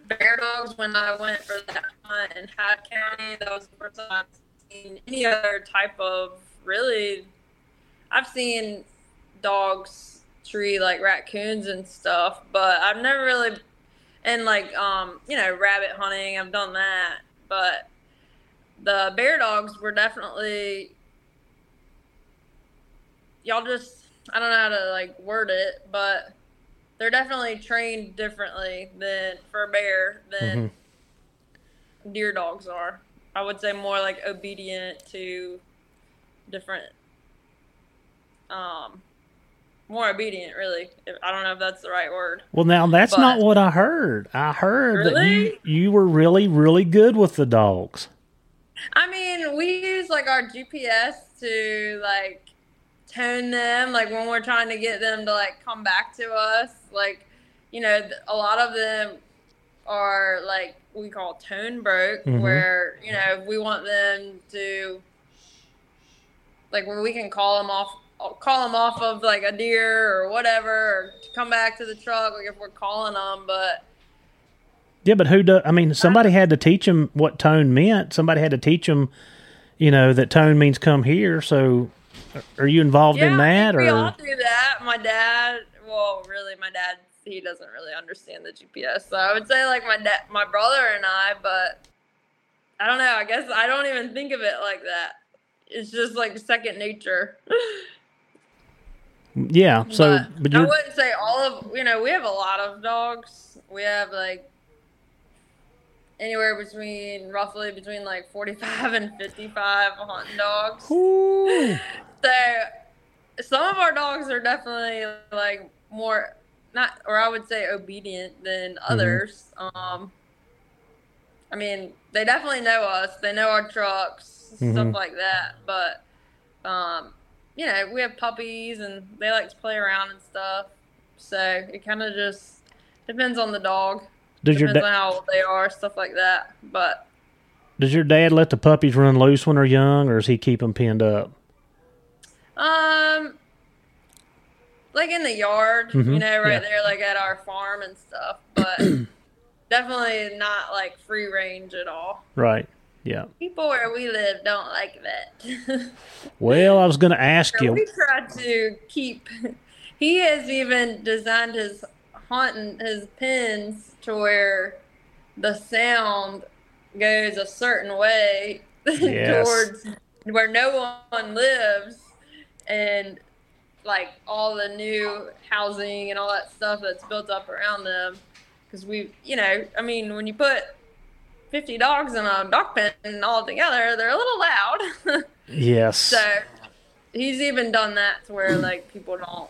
bear dogs. When I went for that hunt in Hyde County, that was the first time I've seen any other type of really. I've seen dogs tree like raccoons and stuff, but I've never really, and like um, you know, rabbit hunting. I've done that, but the bear dogs were definitely y'all just I don't know how to like word it, but they're definitely trained differently than for a bear than Mm-hmm. deer dogs are. I would say more like obedient to different um more obedient really. If, I don't know if that's the right word. Well, now that's But- not what I heard. I heard that you you were really really good with the dogs. I mean, we use like our GPS to like tone them, like when we're trying to get them to like come back to us. Like, you know, a lot of them are like we call tone broke, Mhm. where you know we want them to like where we can call them off. Call them off of like a deer or whatever, or to come back to the truck, like if we're calling them. But Yeah, but who do? I mean, somebody had to teach them what tone meant. Somebody had to teach them, you know, that tone means come here. So, are you involved in that, we all or do that. My dad, well, really, my dad, he doesn't really understand the GPS. So I would say like my dad, my brother and I, but I don't know. I guess I don't even think of it like that. It's just like second nature. yeah? So, but, but I wouldn't say all of. You know, we have a lot of dogs. We have like anywhere between roughly between like forty-five and fifty-five hunting dogs. Ooh. So some of our dogs are definitely like more not or I would say obedient than others. Um I mean, they definitely know us. They know our trucks, Mhm. stuff like that. But um you know, we have puppies and they like to play around and stuff. So it kind of just depends on the dog. does your Depends da- on how old they are, stuff like that. But does your dad let the puppies run loose when they're young, or does he keep them pinned up? Um, like in the yard, Mhm, you know, right yeah. there, like at our farm and stuff. But definitely not like free range at all. Right. Yeah. People where we live don't like that. Well, I was going to ask so you. we try to keep. He has even designed his hunting his pins to where the sound goes a certain way Yes. towards where no one lives and like all the new housing and all that stuff that's built up around them because we you know i mean when you put 50 dogs in a dog pen all together they're a little loud Yes. so he's even done that to where like people don't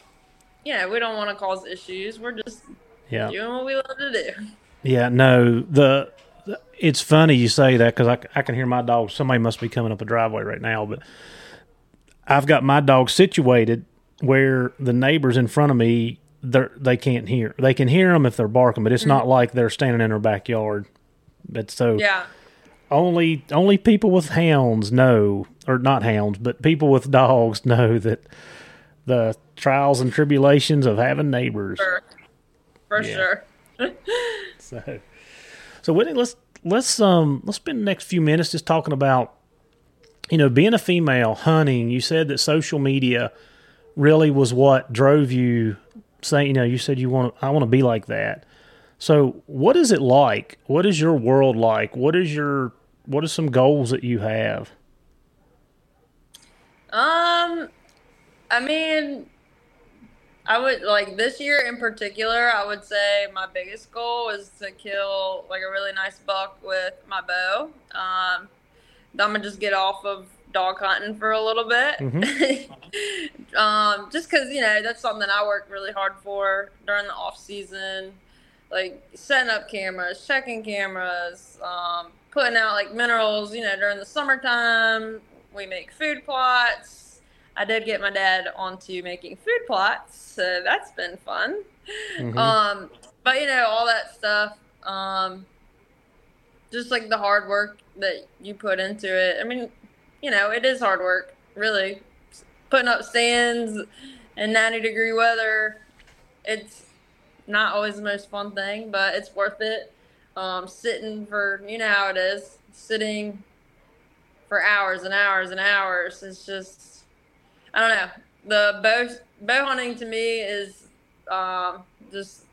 you know we don't want to cause issues we're just yeah. doing what we love to do Yeah, no, the, the it's funny you say that because I, I can hear my dog. Somebody must be coming up a driveway right now, but I've got my dog situated where the neighbors in front of me they they can't hear. They can hear them if they're barking, but it's not like they're standing in their backyard. But so yeah only only people with hounds know, or not hounds, but people with dogs know that the trials and tribulations of having neighbors. for, for Yeah. sure So, so Whitney, let's let's um let's spend the next few minutes just talking about you know being a female hunting. You said that social media really was what drove you. Saying you know you said you want I want to be like that. So what is it like? What is your world like? What is your what are some goals that you have? Um, I mean, I would like this year in particular. I would say my biggest goal is to kill like a really nice buck with my bow. Um, I'm gonna just get off of dog hunting for a little bit. um, just because you know that's something I work really hard for during the off season, like setting up cameras, checking cameras, um, putting out like minerals. You know, during the summertime, we make food plots. I did get my dad onto making food plots, so that's been fun. Mhm. Um, but you know, all that stuff, um, just like the hard work that you put into it. I mean, you know, it is hard work, really. Putting up stands in 90 degree weather, it's not always the most fun thing, but it's worth it. Um, sitting for, you know how it is, sitting for hours and hours and hours. It's just, I don't know. The bow, bow hunting to me is um, just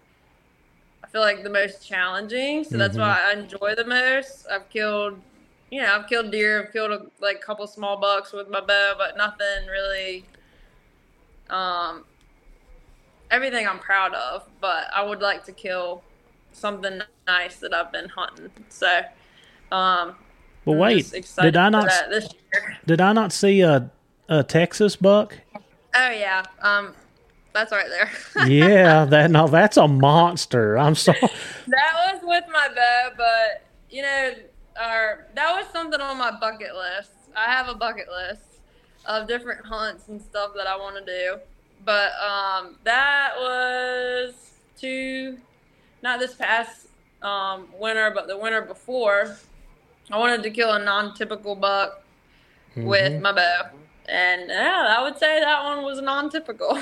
I feel like the most challenging. So that's Mhm. why I enjoy the most. I've killed you know, I've killed deer, I've killed a, like a couple small bucks with my bow, but nothing really. Um, everything I'm proud of, but I would like to kill something nice that I've been hunting. So, um, Well, I'm wait, did I not this year? did I not see a a Texas buck? Oh yeah, um, that's right there. yeah, that no, that's a monster. I'm sorry. that was with my bow, but you know, our that was something on my bucket list. I have a bucket list of different hunts and stuff that I want to do, but um, that was two, not this past um, winter, but the winter before. I wanted to kill a non-typical buck with my bow. And yeah, I would say that one was non-typical.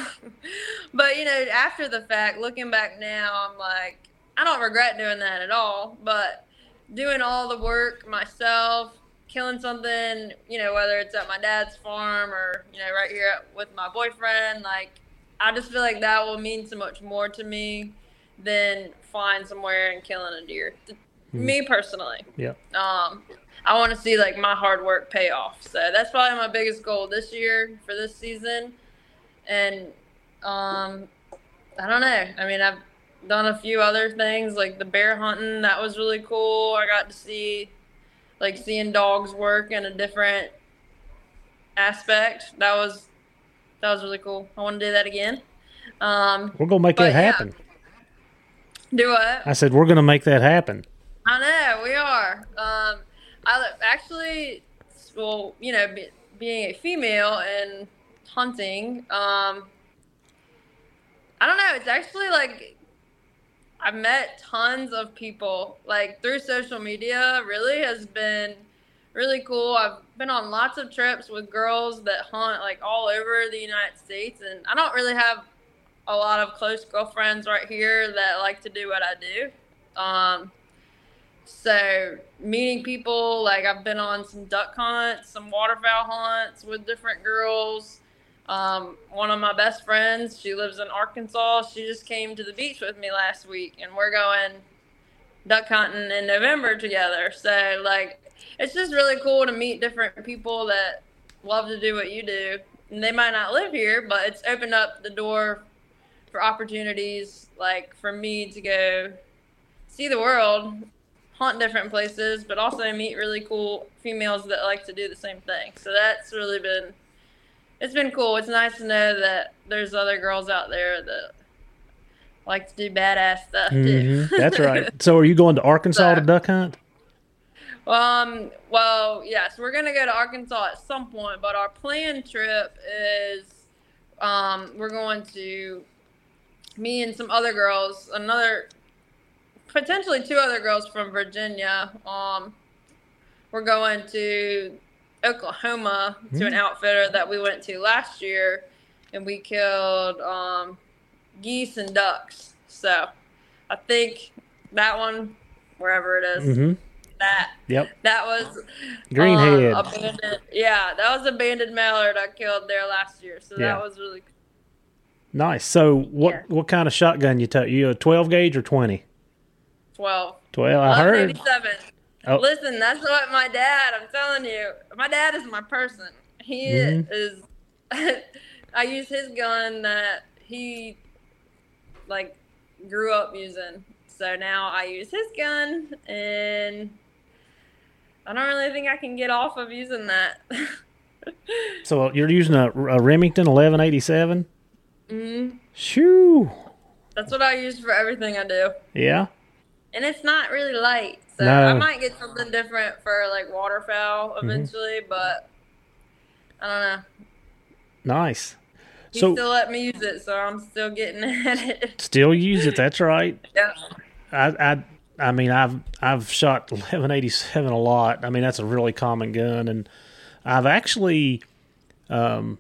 but you know, after the fact, looking back now, I'm like, I don't regret doing that at all. But doing all the work myself, killing something, you know, whether it's at my dad's farm or you know, right here with my boyfriend, like, I just feel like that will mean so much more to me than flying somewhere and killing a deer. Me personally Yeah. um, I want to see like my hard work pay off. So that's probably my biggest goal this year for this season. And um, I don't know. I mean, I've done a few other things like the bear hunting. That was really cool. I got to see like seeing dogs work in a different aspect. That was that was really cool. I want to do that again. Um, We're gonna make that yeah. happen. do what? I said we're gonna make that happen. I know we are. Um, I actually, well, you know, be, being a female and hunting, um, I don't know. It's actually like I've met tons of people like through social media. Really has been really cool. I've been on lots of trips with girls that hunt like all over the United States, and I don't really have a lot of close girlfriends right here that like to do what I do. Um, so meeting people, like I've been on some duck hunts, some waterfowl hunts with different girls. Um, one of my best friends, she lives in Arkansas. She just came to the beach with me last week, and we're going duck hunting in November together. So like, it's just really cool to meet different people that love to do what you do. And they might not live here, but it's opened up the door for opportunities, like for me to go see the world hunt different places, but also meet really cool females that like to do the same thing. So that's really been it's been cool. It's nice to know that there's other girls out there that like to do badass stuff too. Mhm, That's right. So are you going to Arkansas to duck hunt? Um. Well, yes, we're gonna go to Arkansas at some point, but our planned trip is, um, we're going to me and some other girls, another potentially two other girls from Virginia. Um, we're going to Oklahoma to an outfitter that we went to last year, and we killed um, geese and ducks. So, I think that one, wherever it is, Mm-hmm. that Yep. that was Greenhead. Um, abandoned, yeah, that was abandoned mallard I killed there last year. So Yeah. that was really cool. Nice. So what Yeah. what kind of shotgun you took? You a twelve gauge or twenty? 12. Twelve. I heard. 1187. Oh. Listen, that's what my dad, I'm telling you, my dad is my person. He Mhm. is, I use his gun that he, like, grew up using. So now I use his gun, and I don't really think I can get off of using that. So you're using a, a Remington eleven eighty seven. mm Shoo. That's what I use for everything I do. Yeah. And it's not really light. So No. I might get something different for like waterfowl Mm-hmm. eventually, but I don't know. Nice. He So still let me use it, so I'm still getting at it. still use it. That's right. yeah. I I I mean I've I've shot eleven eighty seven a lot. I mean that's a really common gun, and I've actually, um,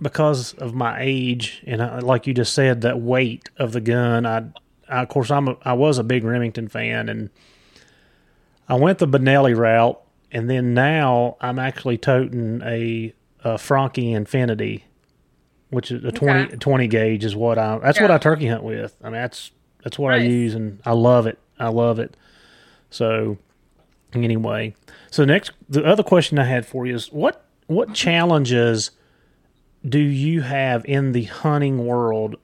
because of my age and I, like you just said, that weight of the gun. I, I of course I'm a, I was a big Remington fan, and I went the Benelli route, and then now I'm actually toting a, a Franchi Affinity, which is a 20, Okay. 20 gauge is what I that's what I turkey hunt with. I mean that's that's what I use, and I love it. I love it. So Anyway, so next, the other question I had for you is what what challenges do you have in the hunting world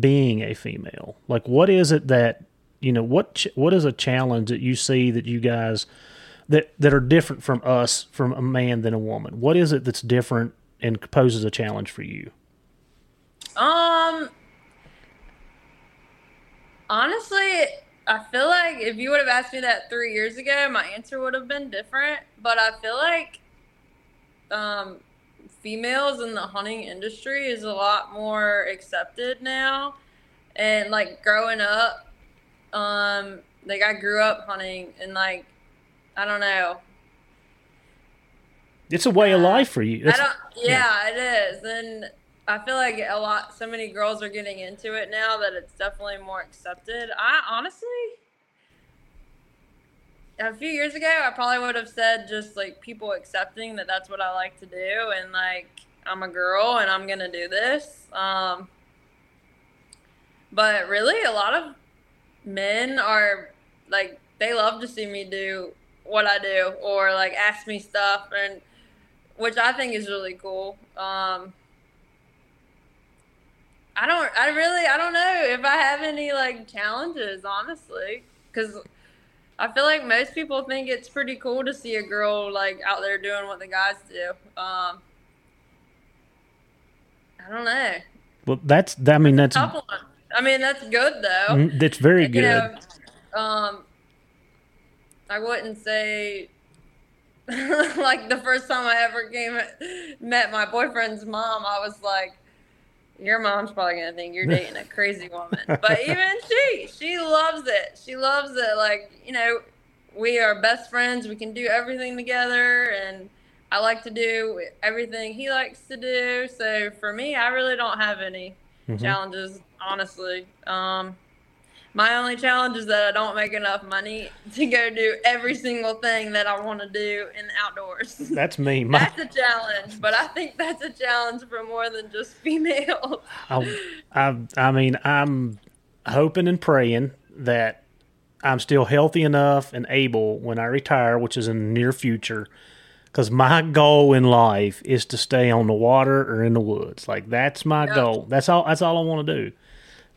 being a female? Like, what is it that you know? What ch- what is a challenge that you see that you guys that that are different from us, from a man than a woman? What is it that's different and poses a challenge for you? Um, honestly, I feel like if you would have asked me that three years ago, my answer would have been different. But I feel like um, females in the hunting industry is a lot more accepted now. And like growing up, um, like I grew up hunting and like I don't know. It's a way of life for you. I don't. Yeah, it is, and I feel like a lot. So many girls are getting into it now that it's definitely more accepted. I honestly, a few years ago, I probably would have said just like people accepting that that's what I like to do, and like I'm a girl and I'm gonna do this. Um, but really, a lot of men are like they love to see me do what I do or like ask me stuff and which I think is really cool. Um, I don't, I really, I don't know if I have any like challenges, honestly, because I feel like most people think it's pretty cool to see a girl like out there doing what the guys do. Um, I don't know. well, that's I mean that's. I mean, that's good though. mm, that's very good. know, um, I wouldn't say like the first time I ever came met my boyfriend's mom, I was like, "Your mom's probably gonna think you're dating a crazy woman." But even she, she loves it. She loves it. Like you know, we are best friends. We can do everything together, and I like to do everything he likes to do. So for me, I really don't have any Mhm. challenges, honestly. Um, my only challenge is that I don't make enough money to go do every single thing that I want to do in the outdoors. That's me. My, That's a challenge, but I think that's a challenge for more than just females. I, I, I mean, I'm hoping and praying that I'm still healthy enough and able when I retire, which is in the near future. Because my goal in life is to stay on the water or in the woods. Like that's my Yeah. goal. That's all. That's all I want to do.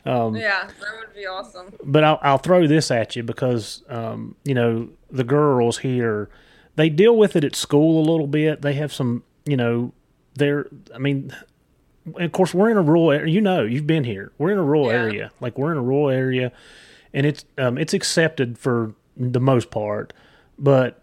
Yeah, that would be awesome. but I'll, I'll throw this at you because um, you know the girls here they deal with it at school a little bit. They have some, you know, they're. I mean, of course, we're in a rural area. You know, you've been here. We're in a rural Yeah. area. Like we're in a rural area, and it's um, it's accepted for the most part, but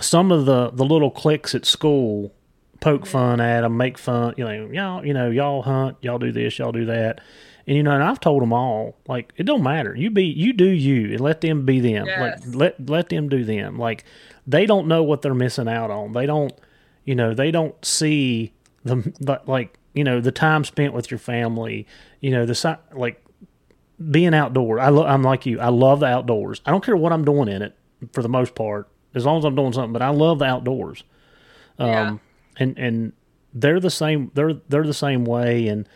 some of the the little cliques at school poke fun at them, make fun. You know, y'all, you know, y'all hunt, y'all do this, y'all do that, and you know, and I've told them all, like, it don't matter. You be, you do you, and let them be them. Yes. Like, let let them do them. Like, they don't know what they're missing out on. They don't, you know, they don't see the the- like, you know, the time spent with your family. You know, the like being outdoor. I lo- I'm like you. I love the outdoors. I don't care what I'm doing in it for the most part, as long as I'm doing something. But I love the outdoors. Um, Yeah. and and they're the same. They're they're the same way, and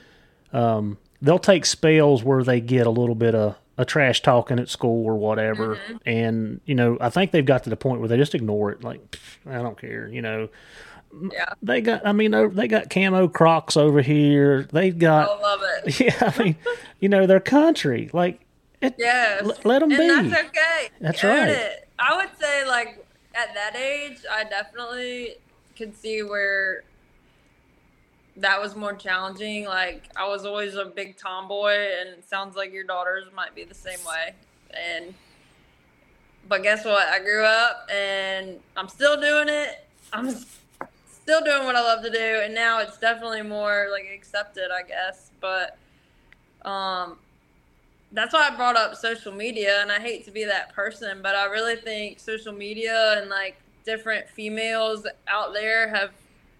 um, they'll take spells where they get a little bit of a trash talking at school or whatever, mm-hmm. and you know I think they've got to the point where they just ignore it. Like I don't care, you know. Yeah, They got. I mean, they got camo Crocs over here. They've got, I love it. Yeah, I mean, you know, their country. Like, it, Yes. L- let 'em and be. that's okay. That's Own right. It. I would say, like, at that age, I definitely could see where that was more challenging. Like, I was always a big tomboy, and it sounds like your daughters might be the same way. And, but guess what? I grew up and I'm still doing it. I'm still doing what I love to do. And now it's definitely more, like, accepted, I guess. But, um, that's why I brought up social media, and I hate to be that person, but I really think social media and like different females out there have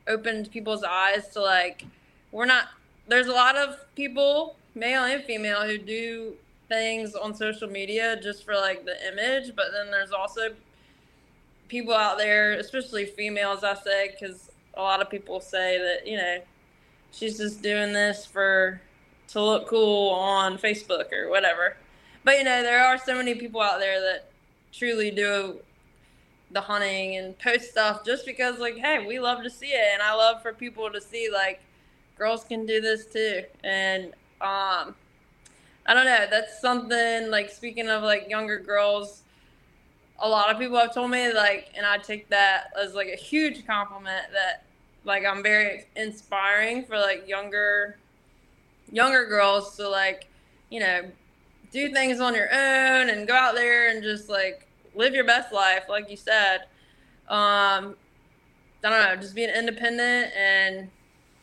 opened people's eyes to like we're not. There's a lot of people, male and female, who do things on social media just for like the image, but then there's also people out there, especially females, I say, because a lot of people say that you know she's just doing this for to look cool on Facebook or whatever. But you know, there are so many people out there that truly do the hunting and post stuff just because like hey we love to see it. And i love for people to see like girls can do this too. And um i don't know. That's something like speaking of like younger girls a lot of people have told me like and i take that as like a huge compliment that like i'm very inspiring for like younger younger girls to like you know do things on your own and go out there and just like live your best life, like you said. Um, I don't know, just being independent and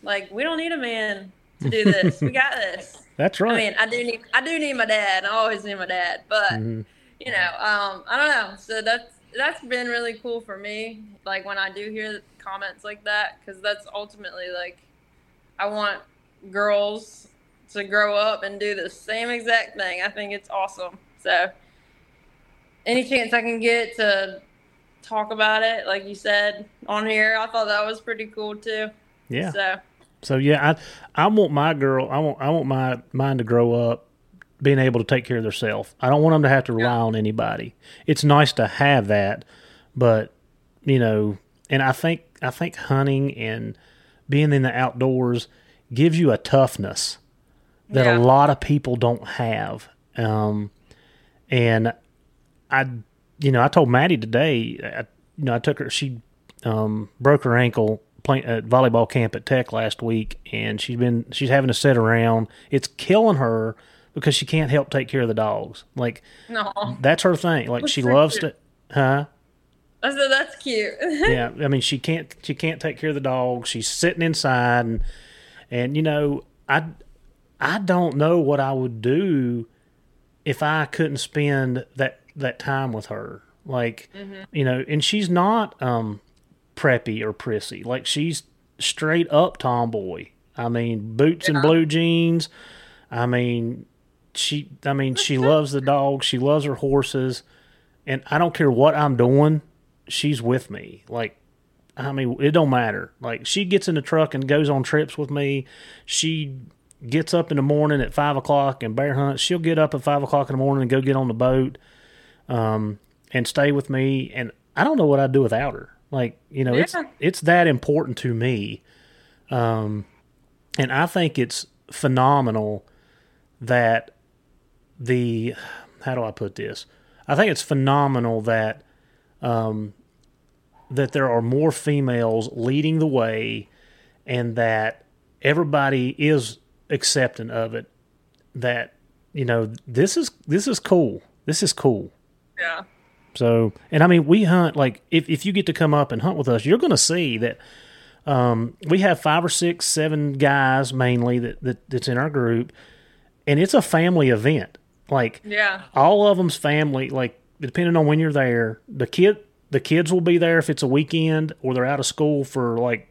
like we don't need a man to do this. we got this. That's right. I mean, I do need I do need my dad. I always need my dad, but Mhm. you know, um, I don't know. So that's that's been really cool for me. Like when I do hear comments like that, because that's ultimately like I want girls to grow up and do the same exact thing. I think it's awesome. So any chance I can get to talk about it, like you said on here, I thought that was pretty cool too. yeah. So So yeah, I I want my girl, I want I want my mine to grow up being able to take care of themselves. I don't want them to have to rely on anybody. It's nice to have that, but you know, and I think I think hunting and being in the outdoors gives you a toughness that Yeah. a lot of people don't have. Um, and I, you know, I told Maddie today, I, you know, I took her, she um, broke her ankle playing at volleyball camp at Tech last week, and she's been, she's having to sit around. It's killing her because she can't help take care of the dogs. Like, no, that's her thing. Like, That's she so loves cute. to, huh? I said that's cute. yeah, I mean she can't she can't take care of the dogs. She's sitting inside and and you know, I I don't know what I would do if I couldn't spend that that time with her. Like, you know, and she's not um preppy or prissy. Like she's straight up tomboy. I mean, boots and blue jeans. I mean, she I mean, she loves the dog, she loves her horses, and I don't care what I'm doing, she's with me. Like I mean, it don't matter. Like she gets in the truck and goes on trips with me. She gets up in the morning at five o'clock and bear hunts. She'll get up at five o'clock in the morning and go get on the boat, um, and stay with me. And I don't know what I'd do without her. Like you know, it's it's that important to me. Um, and I think it's phenomenal that the how do I put this? I think it's phenomenal that um, that there are more females leading the way, and that everybody is accepting of it. That you know this is this is cool. This is cool. Yeah. So, and I mean, we hunt like if if you get to come up and hunt with us, you're going to see that um, we have five or six, seven guys mainly that, that that's in our group, and it's a family event. Like Yeah. all of them's family. Like depending on when you're there, the kid the kids will be there if it's a weekend or they're out of school for like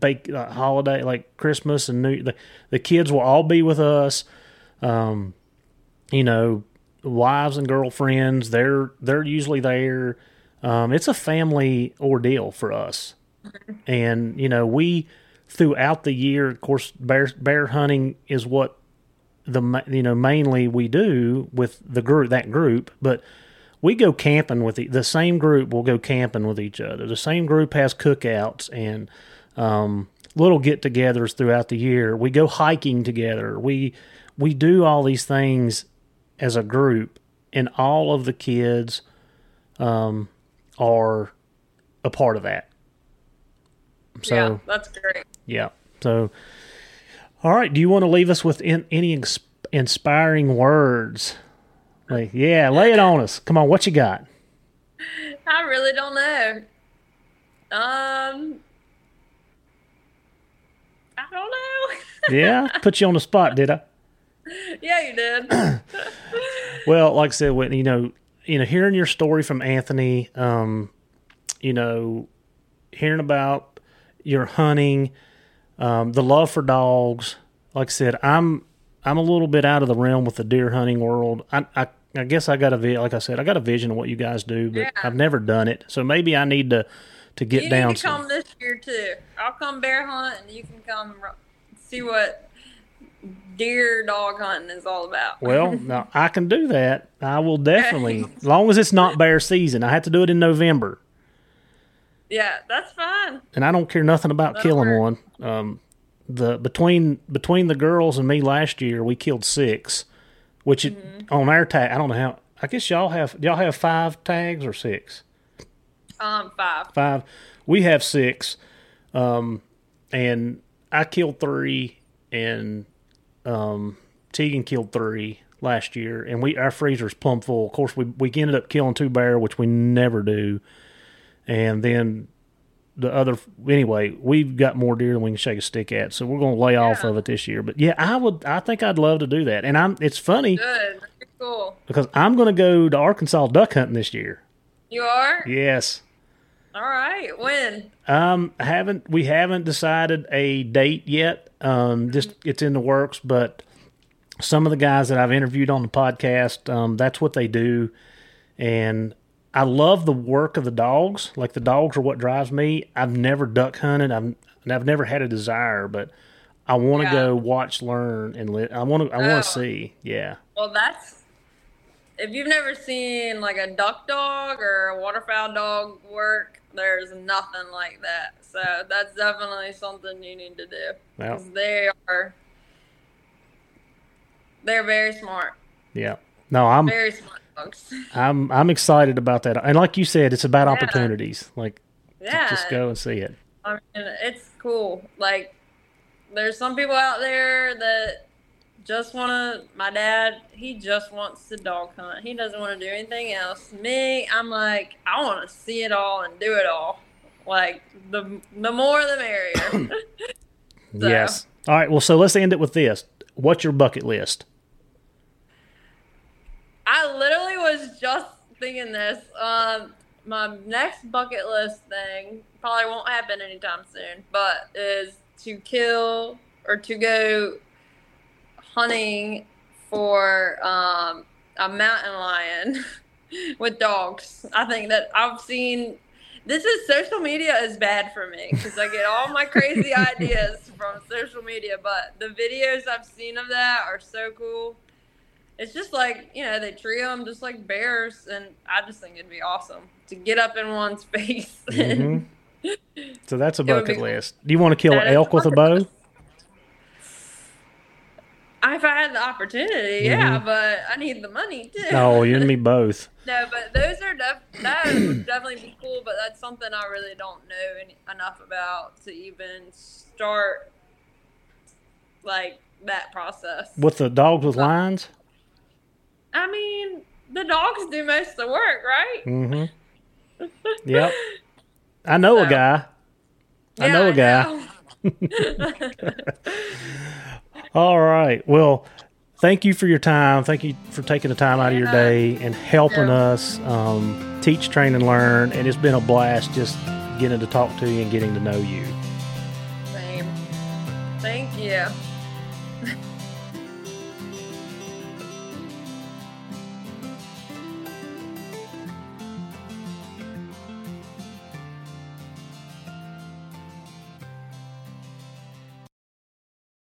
bake uh, holiday like Christmas and New. The, the kids will all be with us. Um, you know, wives and girlfriends. They're they're usually there. Um, it's a family ordeal for us, and you know we throughout the year. Of course, bear bear hunting is what the you know mainly we do with the group that group, but we go camping with the, the same group. will go camping with each other. The same group has cookouts and um, little get-togethers throughout the year. We go hiking together. We we do all these things as a group, and all of the kids um, are a part of that. So yeah, that's great. yeah. So, all right. Do you want to leave us with in, any ins- inspiring words? Like, yeah, lay it on us. Come on, what you got? I really don't know. Um, I don't know. Yeah, put you on the spot, did I? Yeah, you did. Well, like I said, Whitney, you know, you know, hearing your story from Anthony, um, you know, hearing about your hunting, um, the love for dogs. Like I said, I'm I'm a little bit out of the realm with the deer hunting world. I I, I guess I got a vi- like I said, I got a vision of what you guys do, but Yeah. I've never done it. So maybe I need to to get you down some. come this year too. I'll come bear hunt, and you can come see what deer dog hunting is all about. Well, no, I can do that. I will definitely, as long as it's not bear season. I have to do it in November. Yeah, that's fine. and I don't care nothing about That'll killing work. one. Um, the between between the girls and me last year, we killed six, which Mm-hmm. on our tag. I don't know how. I guess y'all have y'all have five tags or six. Um, five. Five. We have six, um, and I killed three, and um, Tegan killed three last year, and we our freezer's plumb full. Of course, we we ended up killing two bear, which we never do, and then the other anyway. We've got more deer than we can shake a stick at, so we're going to lay off of it this year. But yeah, I would. I think I'd love to do that, and I'm. It's funny Good. Cool. because I'm going to go to Arkansas duck hunting this year. You are? Yes. All right. When? Um, haven't we haven't decided a date yet. Um, just it's in the works, but some of the guys that I've interviewed on the podcast, um, that's what they do, and I love the work of the dogs. Like the dogs are what drives me. I've never duck hunted. I've and I've never had a desire, but I want to Yeah. go watch, learn, and li- I want to. I want Oh. to see. Yeah. Well, that's. If you've never seen like a duck dog or a waterfowl dog work, there's nothing like that. So that's definitely something you need to do. They are. They're very smart. yeah. No, I'm Very smart dogs. I'm I'm excited about that. And like you said, it's about Yeah. opportunities. Like Yeah. just go and see it. I mean, it's cool. Like, there's some people out there that just want to. My dad, he just wants to dog hunt. He doesn't want to do anything else. Me, I'm like, I want to see it all and do it all. Like, the the more the merrier. So- Yes. All right. Well, so let's end it with this. What's your bucket list? I literally was just thinking this. Um, my next bucket list thing probably won't happen anytime soon, but is to kill or to go hunting for um, a mountain lion with dogs. I think that I've seen. This is social media is bad for me because I get all my crazy ideas from social media, but the videos I've seen of that are so cool it's just like you know they treat them just like bears and i just think it'd be awesome to get up in one's face Mhm. So that's a It would be bucket cool. list. Do you want to kill That an elk with a bow? If i had the opportunity yeah but i need the money too Mm-hmm. No, you and me both. no but those are def- that would definitely be cool but that's something i really don't know any- enough about to even start like that process With the dogs with lines? i mean the dogs do most of the work right Mm-hmm. Yep. I know a So- guy. I Yeah, know a guy. know. All right. Well, thank you for your time. Thank you for taking the time out of your day and helping us um, teach, train, and learn. And it's been a blast just getting to talk to you and getting to know you. Same. Thank you.